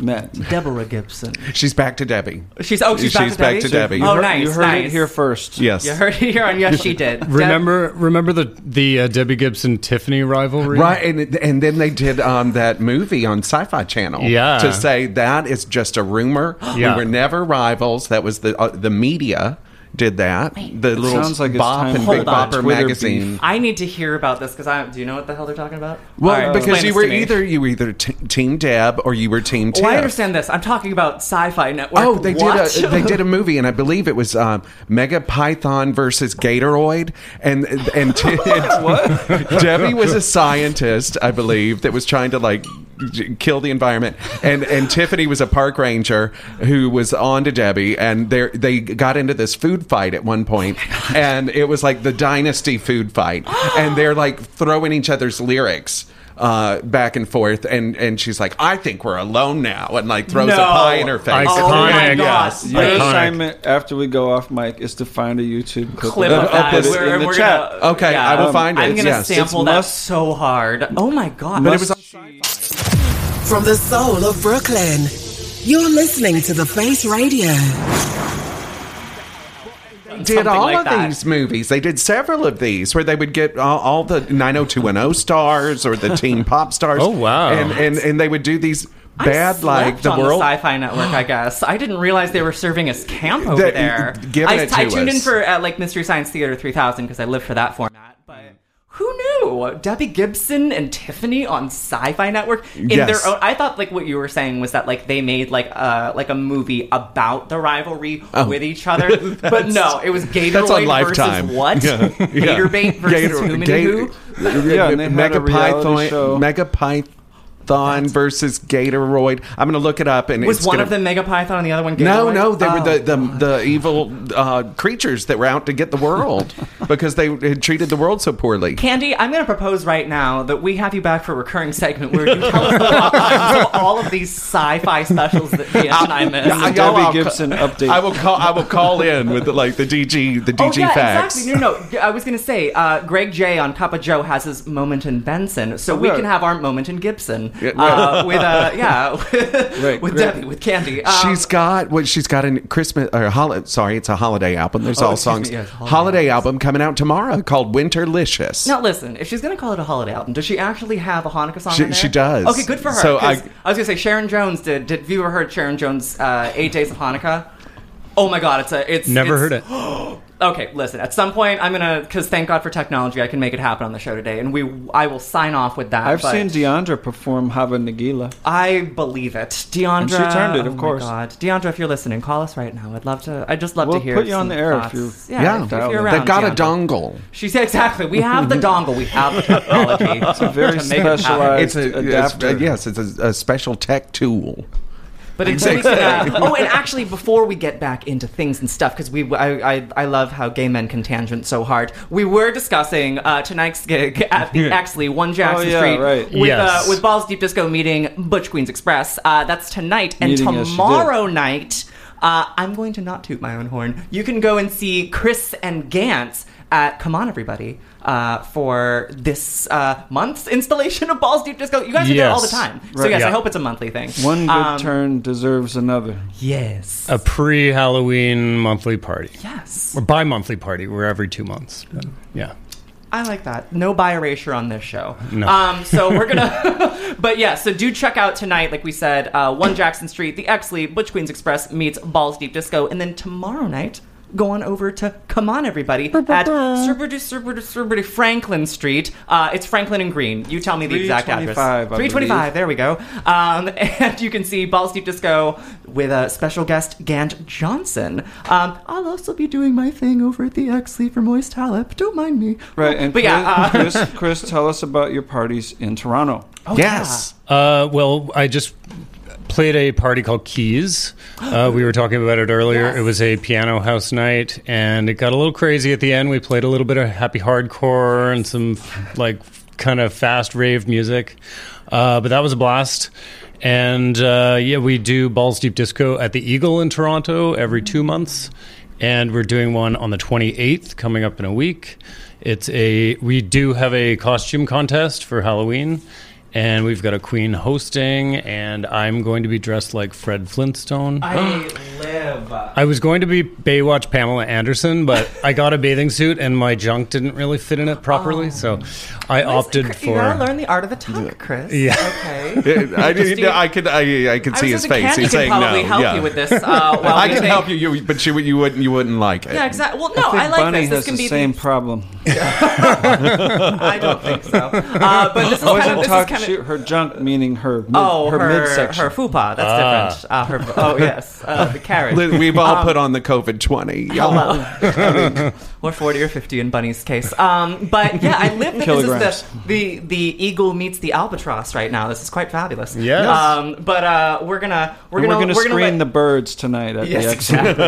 met. Deborah Gibson. She's back to Debbie. She's oh, she's, back, to back Debbie? to Debbie. You Oh, heard, nice. You heard nice. it here first. Yes. You heard it here on Yes, she did. Deb- Remember, remember the the uh, Debbie Gibson Tiffany rivalry, Right, and and then they did um, that movie on Sci-Fi Channel. Yeah. to say that is just a rumor. Yeah. We were never rivals. That was the uh, the media did that. The little sounds like it's Bop time and for Big Hold on. Bopper Twitter magazine. beef. I need to hear about this because I do you know what the hell they're talking about? Well, All right, because explain you this were to me. either you were either t- Team Deb or you were Team Tiff. Oh, I understand this. I'm talking about Sci-Fi Network. Oh, they What? did a they did a movie, and I believe it was um, Mega Python versus Gatoroid, and and, t- Debbie was a scientist, I believe, that was trying to like j- kill the environment, and and Tiffany was a park ranger who was on to Debbie, and they they got into this food fight at one point, and it was like the dynasty food fight, and they're like throwing each other's lyrics. Uh, back and forth, and and she's like, "I think we're alone now," and like throws a pie in her face. Iconic. Oh my God. Yes. Your Wait. assignment after we go off mic is to find a YouTube clip, clip and of I'll that. put it We're, in the chat. Gonna, Okay, I will find it, I'm gonna yes. sample It's that must- so hard. Oh my god! But it was From the soul of Brooklyn, you're listening to The Face Radio. did something all like of that. these movies. They did several of these where they would get all, all the 90210 stars or the teen pop stars. Oh, wow. And and, and they would do these I bad like the on world. the Sci-Fi Network. I guess I didn't realize they were serving as camp over That- there. giving I, it I to tuned in for uh, like Mystery Science Theater 3000 because I live for that format. But Who knew? Debbie Gibson and Tiffany on Sci-Fi Network in Yes. their own. I thought like what you were saying was that like they made like uh like a movie about the rivalry Oh. with each other, but no, it was Gatoroid That's on Lifetime. versus what? Yeah. Yeah. Gatorbait versus Gator- Human Gator- Who? Yeah, and they had Mega a reality Python, show. Mega Python versus Gatoroid. I'm going to look it up, and Was it's one gonna, of them Mega Python and the other one No, Gatoroid? no, no, they Oh. were the, the the evil uh, creatures that were out to get the world because they had treated the world so poorly. Candy, I'm going to propose right now that we have you back for a recurring segment where you tell us the of all of these sci-fi specials that Ian and I missed. Yeah, Debbie I'll- I'll Gibson ca- update. I will call. I will call in with the, like the DG the DG oh, yeah, facts. exactly. No, no. I was going to say, uh, Greg J on Cup of Joe has his moment in Benson, so we right. can have our moment in Gibson Yeah, uh, with uh, yeah, with great. Debbie, with Candy. Um, she's got what she's got a Christmas or holiday. Sorry, it's a holiday album. There's Oh, all songs. me, yes, holiday holiday album coming out tomorrow called Winterlicious. Now listen, if she's gonna call it a holiday album, does she actually have a Hanukkah song? She- in there? she does. Okay, good for her. So 'cause I- I was gonna say Sharon Jones did. Did have you ever heard Sharon Jones' uh, Eight Days of Hanukkah? Oh my God, it's a it's Never it's- heard it. Okay, listen. At some point, I'm gonna because thank God for technology, I can make it happen on the show today, and we I will sign off with that. I've but seen Deandra perform Hava Nagila. I believe it, Deandra. And she turned it, of oh my course. God, Deandra, if you're listening, call us right now. I'd love to. I'd just love We'll to hear. put you on the air if you're- yeah, yeah if, if you're around. They've got a dongle. She said exactly. We have the dongle. We have the technology. It's a very to make it It's a adapter. it's- yes, it's a, a special tech tool. But until we can, uh, oh, and actually, before we get back into things and stuff, because we, I, I, I love how gay men can tangent so hard. We were discussing uh, tonight's gig at the Exley, One Jackson Oh, yeah, Street, right. with Yes. uh, with Balls Deep Disco meeting Butch Queens Express. Uh, that's tonight, and Meeting, yes, tomorrow night. Uh, I'm going to not toot my own horn. You can go and see Chris and Gantz at Come On Everybody uh, for this uh, month's installation of Balls Deep Disco. You guys are there all the Yes. time. So, Right. yes, I hope it's a monthly thing. One good Um, turn deserves another. Yes. A pre-Halloween monthly party. Yes. Or bi-monthly party. We're every two months. But, yeah. I like that. No bi erasure on this show. No. Um, so we're gonna, but yeah. So do check out tonight, like we said, uh, One Jackson Street, the Exley, Butch Queens Express meets Balls Deep Disco, and then tomorrow night. Go on over to Come On Everybody at Surbity Surbity Surbity Franklin Street. Uh, it's Franklin and Green. You tell me the exact address. 325, I 325, there we go. Um, and you can see Balls Deep Disco with a special guest, Gant Johnson. Um, I'll also be doing my thing over at the Exley for Moist Halep. Don't mind me. Right, and But yeah, uh, Chris, Chris, Chris, tell us about your parties in Toronto. Oh, yes. Uh, well, I just played a party called Keys. Uh, we were talking about it earlier. It was a piano house night, and it got a little crazy at the end. We played a little bit of happy hardcore and some like kind of fast rave music, uh, but that was a blast. And uh, yeah, we do Balls Deep Disco at the Eagle in Toronto every two months, and we're doing one on the 28th coming up in a week. It's a we do have a costume contest for Halloween. And we've got a queen hosting, and I'm going to be dressed like Fred Flintstone. I live. I was going to be Baywatch Pamela Anderson, but I got a bathing suit and my junk didn't really fit in it properly, so I opted You for. gotta learn the art of the tuck, Chris. Yeah. Okay. I didn't. I could. I, I could I see his face. He's can saying no. help yeah. you with this, uh, while I can take- help you, you, but you, you wouldn't. You wouldn't like it. Yeah, exactly. Well, no, I think I, like Bunny this. This has can the be same problem. I don't think so. Uh, but this is kind of this is kind of. She- her junk, meaning her mid, Oh, her, her, midsection. her fupa. That's Ah. different. Uh, her, oh, yes. Uh, the carrot. Li- We've all Um, put on the COVID twenty. Hello. or 40 or 50 in Bunny's case. Um, but yeah, I live that this is the, the the eagle meets the albatross right now. This is quite fabulous. Yes. Um, but uh, we're gonna we're And gonna we're going to screen let- the birds tonight at Yes, the exactly.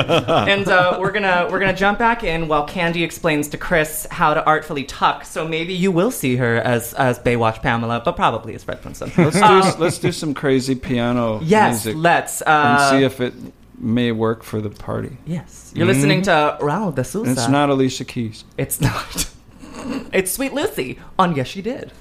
and uh, we're gonna we're gonna jump back in while Candy explains to Chris how to artfully tuck. So maybe you will see her as as Baywatch Pamela, but probably as Fred Flintstone. Let's do Uh, let's do some crazy piano Yes, music let's, uh, and see if it may work for the party. Yes, you're listening to Raul de Souza. And it's not Alicia Keys. It's not. it's Sweet Lucy on Yes She Did.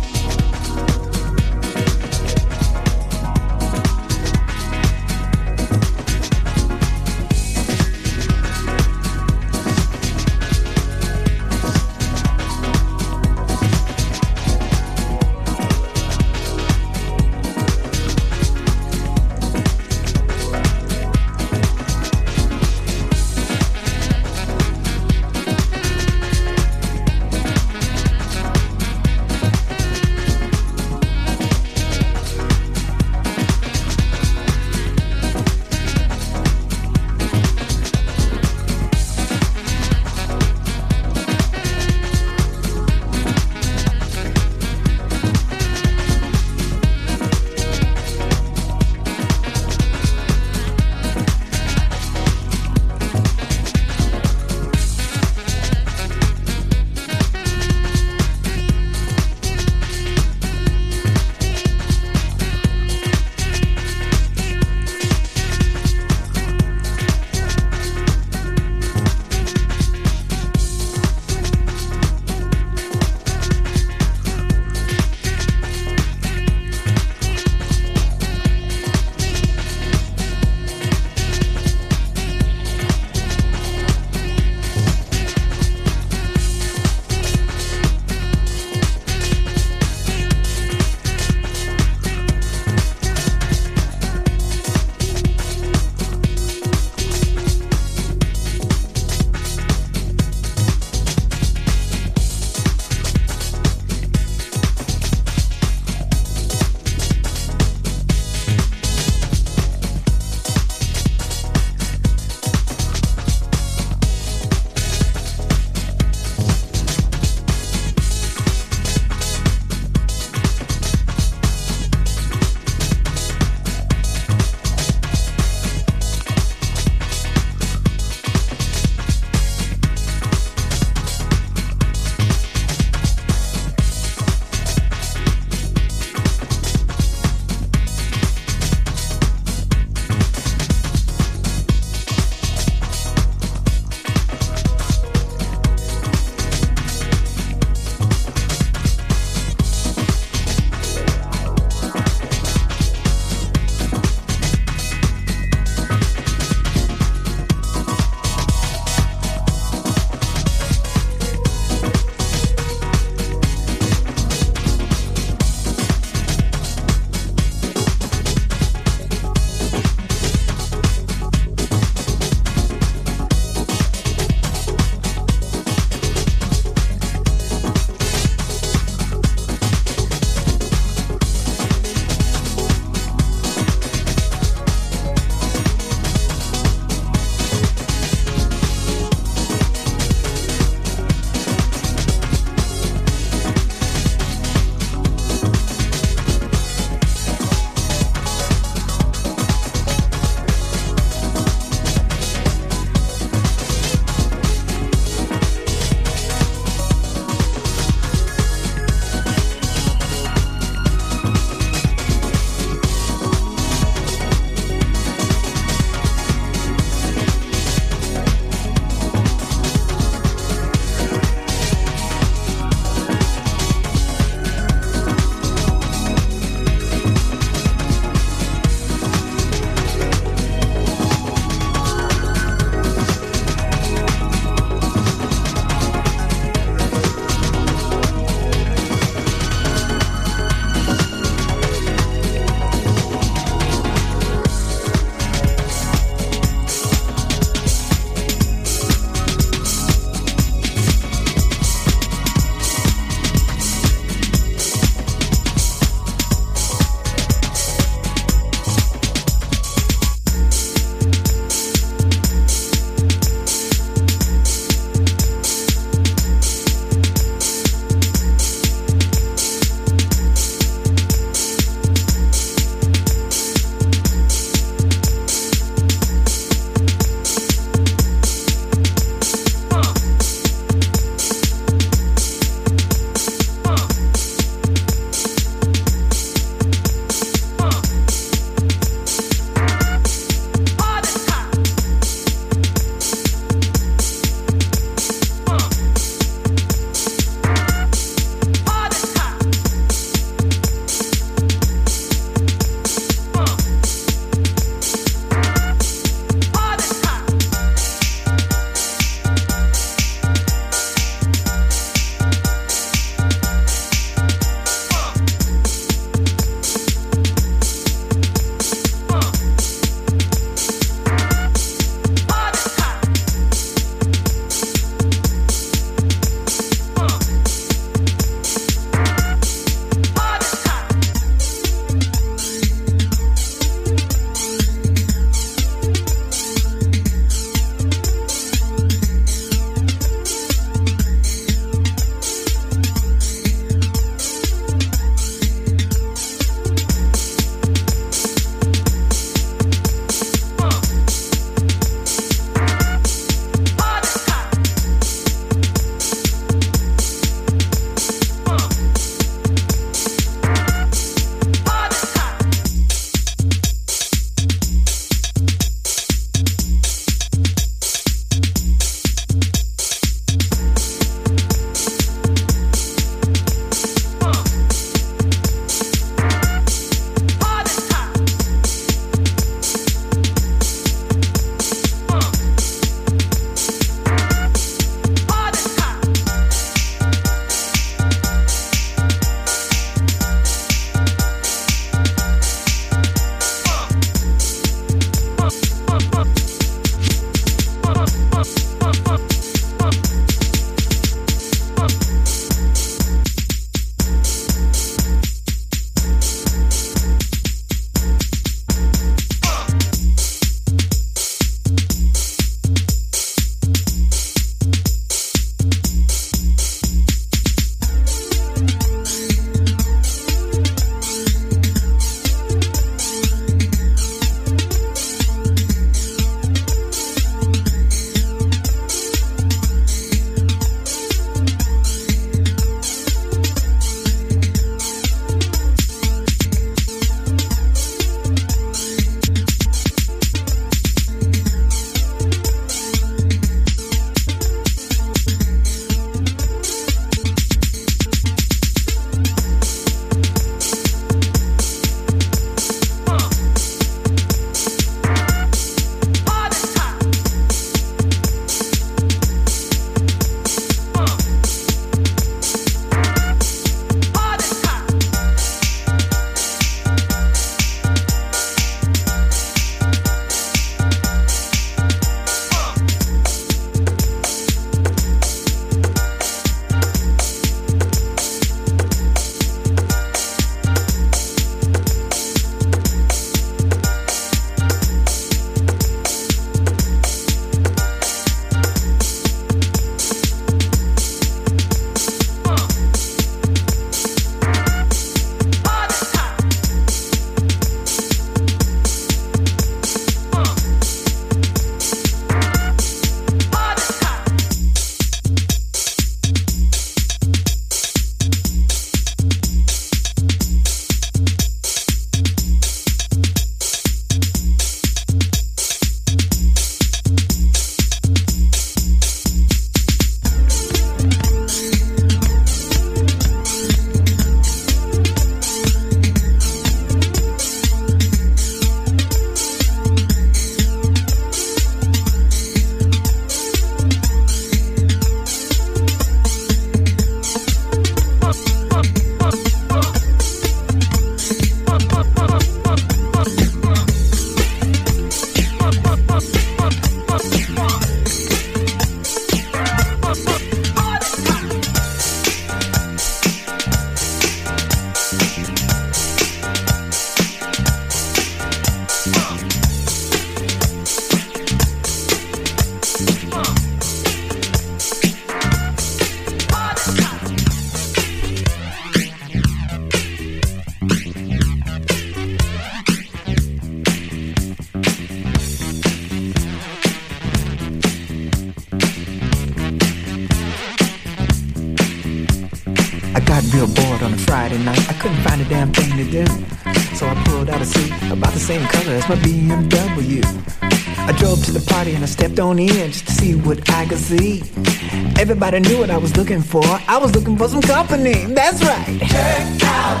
I knew what I was looking for. I was looking for some company. That's right. Check out.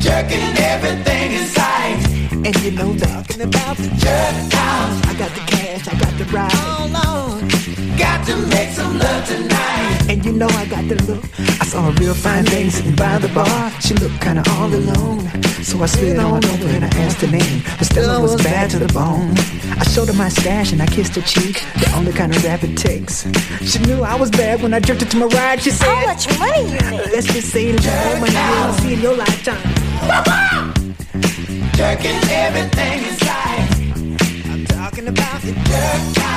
Jerking everything inside. And you know that all real fine things sitting by the bar. She looked kinda all alone. So I slid on over and I asked her name. Her Stella was bad to the bone. I showed her my stash and I kissed her cheek. The only kind of rap it takes. She knew I was bad when I drifted to my ride. She said, How much money you make? Let's just say it's all money you'll see in your lifetime. Jerking everything is like. I'm talking about the jerk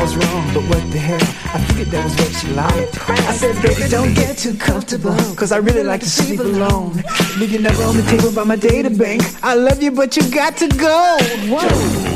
was wrong, but what the hell? I figured that was what she liked. I said, baby, don't get too comfortable, cause I really like to sleep alone. Leave your number on the table by my data bank. I love you, but you got to go. Whoa.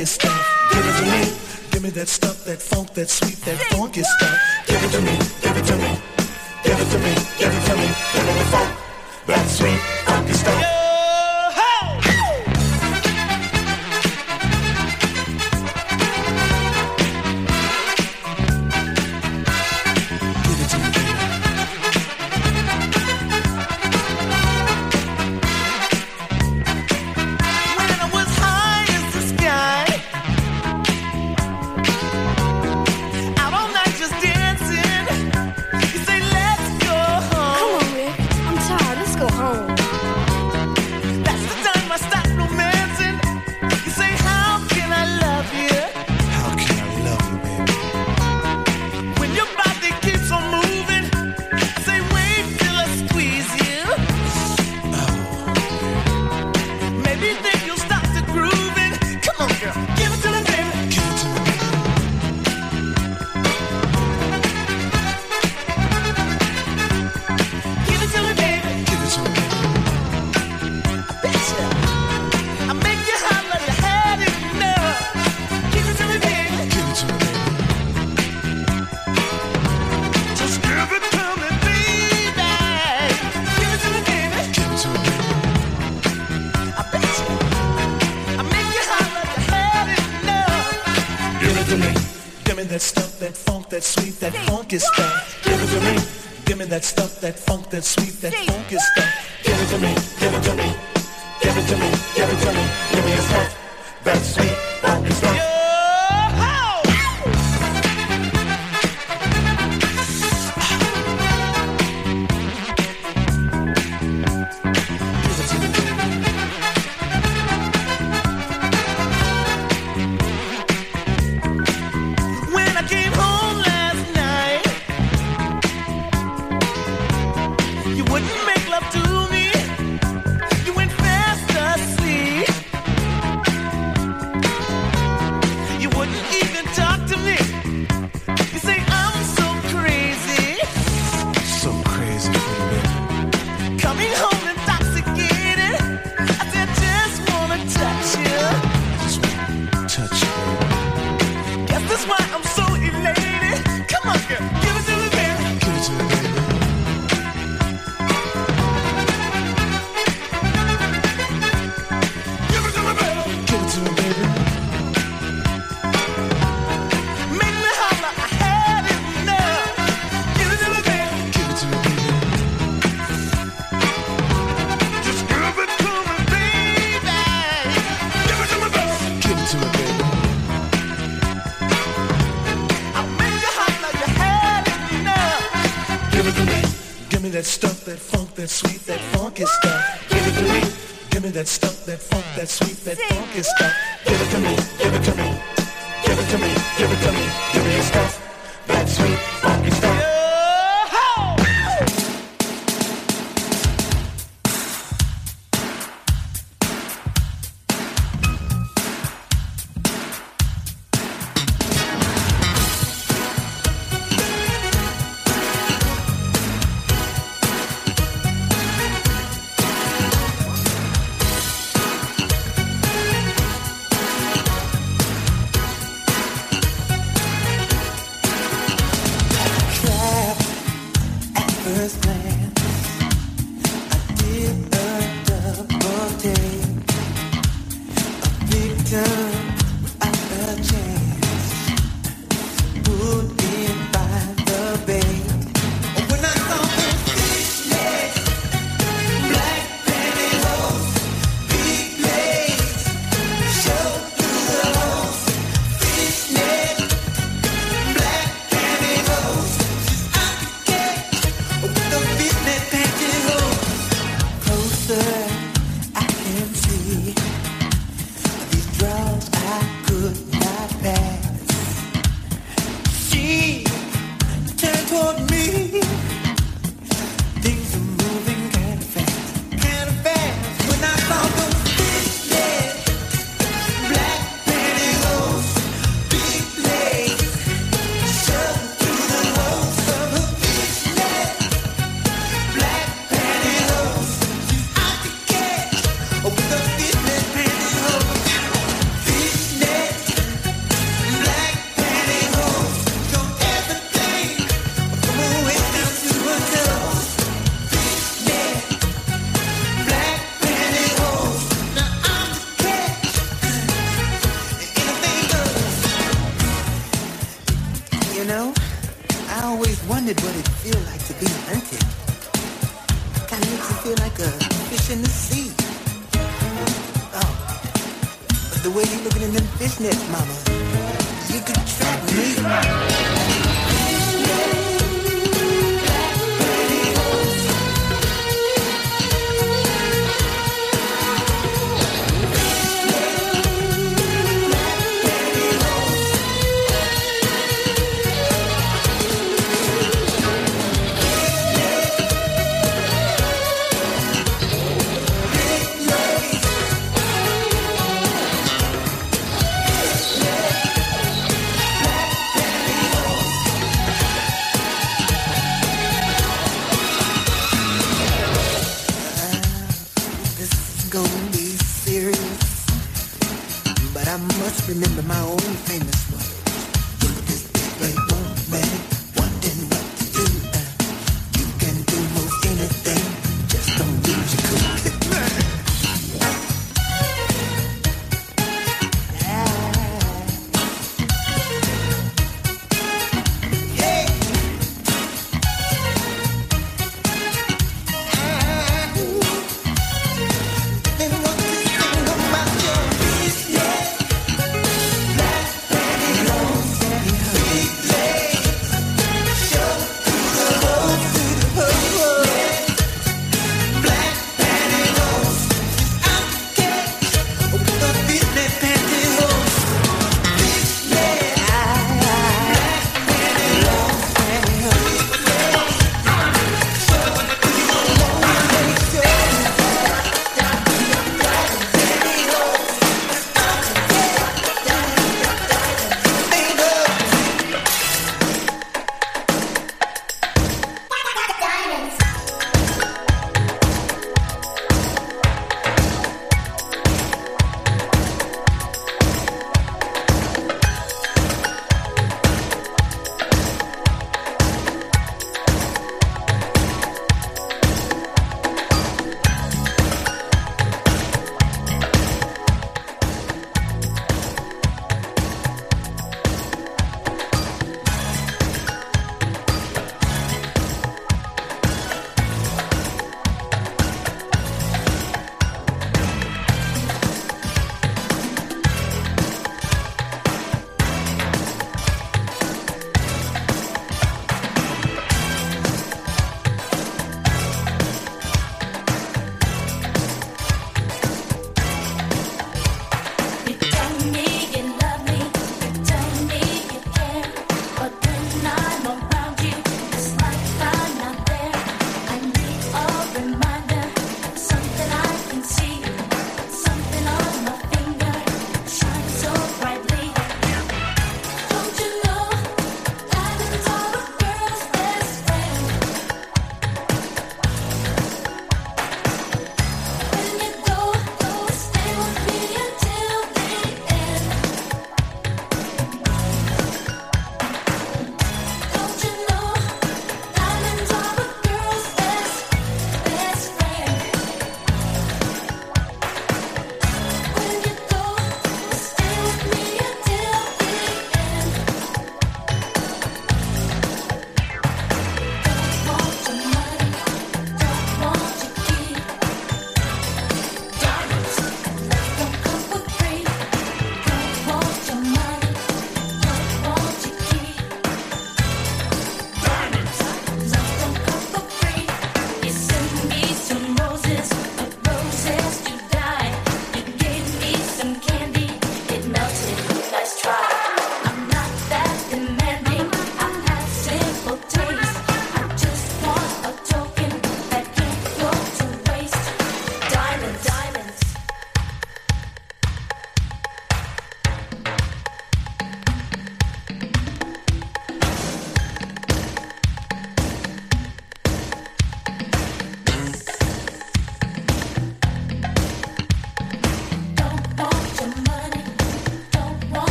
funky stuff. Give it to me. Give me that stuff, that funk, that sweet, that funky stuff. Sweet, first glance. I did a double take.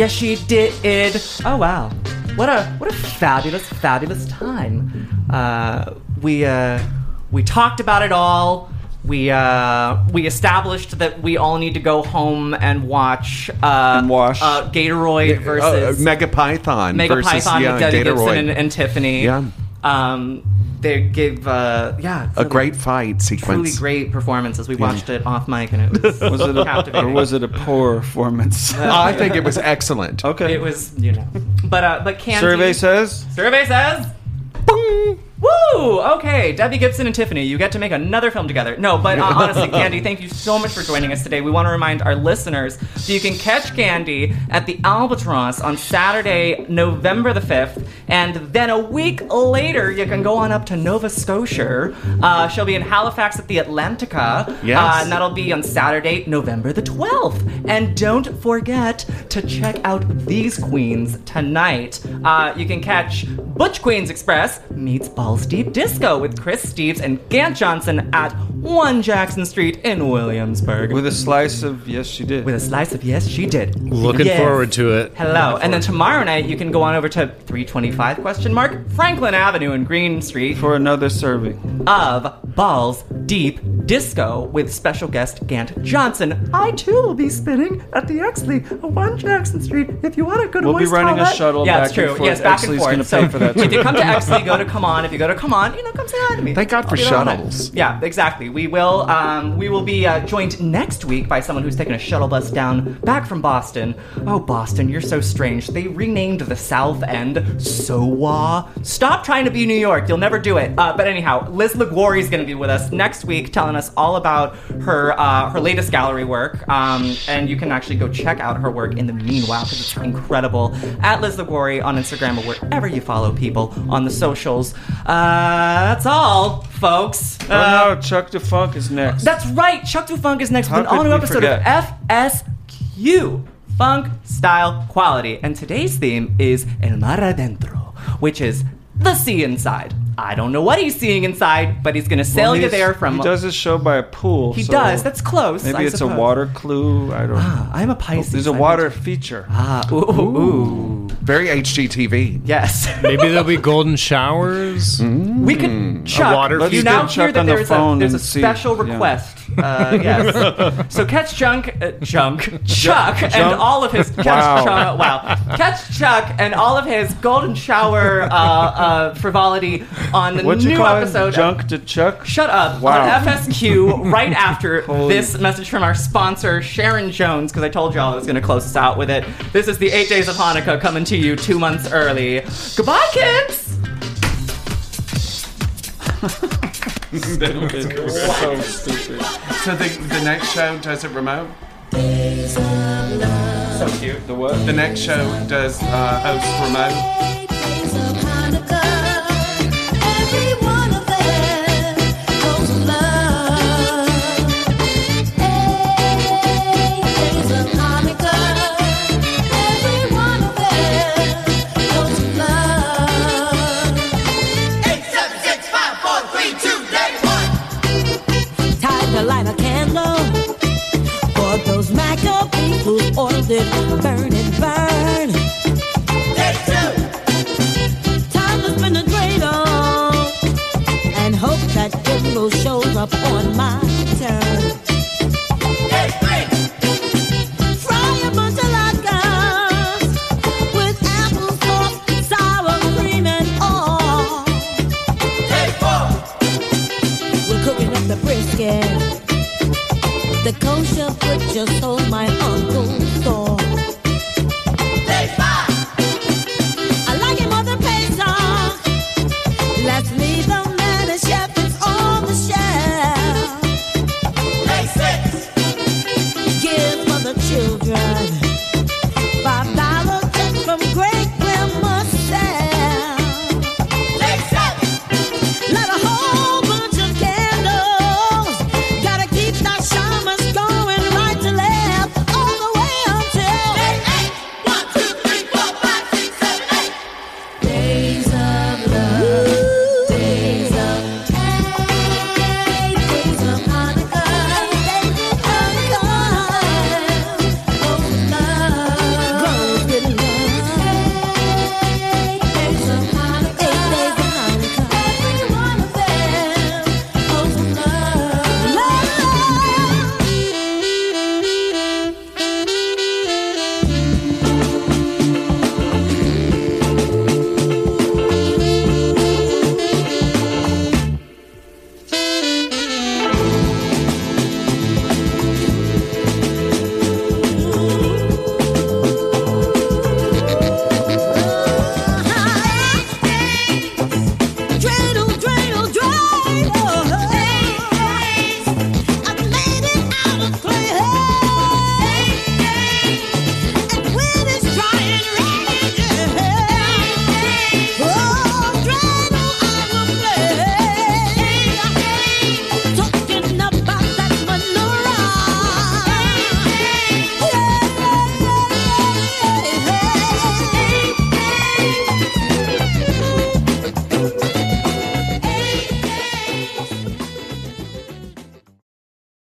Yes, she did. Oh wow, what a what a fabulous fabulous time. Uh, we uh, we talked about it all. We uh, we established that we all need to go home and watch uh, And wash. uh, Gatoroid versus uh, Mega Python Mega versus, Python yeah, with Debbie Gibson Gatoroid. and, and Tiffany. Yeah. Um, they gave uh, yeah a great fight sequence, truly sequence. great performances. We Yeah. watched it off mic and it was Was it a, or was it a poor performance? I think it was excellent. Okay. It was, you know, but uh, but Candy. Survey says. Survey says. Woo! Okay, Debbie Gibson and Tiffany, you get to make another film together. No, but uh, honestly, Candy, thank you so much for joining us today. We want to remind our listeners that you can catch Candy at the Albatross on Saturday, November the 5th, and then a week later, you can go on up to Nova Scotia. Uh, she'll be in Halifax at the Atlantica, Yes. uh, and that'll be on Saturday, November the 12th. And don't forget to check out these queens tonight. Uh, you can catch Butch Queens Express meets Balls Deep Disco with Chris Steves and Gant Johnson at 1 Jackson Street in Williamsburg. With a slice of yes, she did. With a slice of yes, she did. Looking Yes. forward to it. Hello. And then tomorrow night you can go on over to 325 question mark Franklin Avenue in Green Street For another serving of Balls Deep Disco with special guest Gant Johnson. I too will be spinning at the Exley on 1 Jackson Street. If you want to go to We'll be Moist running a shuttle yeah, back it's true. and forth. Yes, back and Exley's forth. gonna so pay for that, if you come to Exley, go to Come On. If you go to Come Come on, you know, come say hi to me. Thank God for I'll be there all night. shuttles. Yeah, exactly. We will. Um, we will be uh, joined next week by someone who's taking a shuttle bus down back from Boston. Oh, Boston, you're so strange. They renamed the South End SOWA. Stop trying to be New York. You'll never do it. Uh, but anyhow, Liz LaGuarrie is going to be with us next week, telling us all about her uh, her latest gallery work. Um, and you can actually go check out her work in the meanwhile because it's incredible. At Liz LaGuarrie on Instagram or wherever you follow people on the socials. Uh, that's all, folks. Uh, oh no, Chuck DeFunk is next. that's right. Chuck Du Funk is next How with an all new episode forget? of FSQ Funk Style Quality. And today's theme is El Mar Adentro, which is the sea inside. I don't know what he's seeing inside, but he's going to sail Well, you there from. He does his show by a pool. He so does. That's close, Maybe I it's suppose. a water clue. I don't. Ah, I'm a Pisces. There's a I water feature. Ah, ooh, ooh, ooh. Very HGTV. Yes. Maybe there'll be golden showers. We could Chuck. water you now Let's hear get Chuck that on the there's a phone there's a and see. special Yeah. request. Uh, yes. so catch Junk, uh, Junk, Chuck, and all of his catch Wow. Chuck, wow, catch Chuck and all of his golden shower uh, uh, frivolity on the What'd you new call episode. of- Junk to Chuck. Shut up Wow. on FSQ right after this message from our sponsor Sharon Jones because I told y'all I was going to close us out with it. This is the eight days of Hanukkah coming to you two months early. Goodbye, kids. so stupid. So the, the next show does it remote? So cute. The what? The next show does uh, host remote. it, burn it, burn. Two. Time to the and hope that it shows up on my turn. Three. Fry a bunch of latkes with apple sauce, sour cream, and all. Four. We're cooking up the brisket. The kosher butcher told my uncle.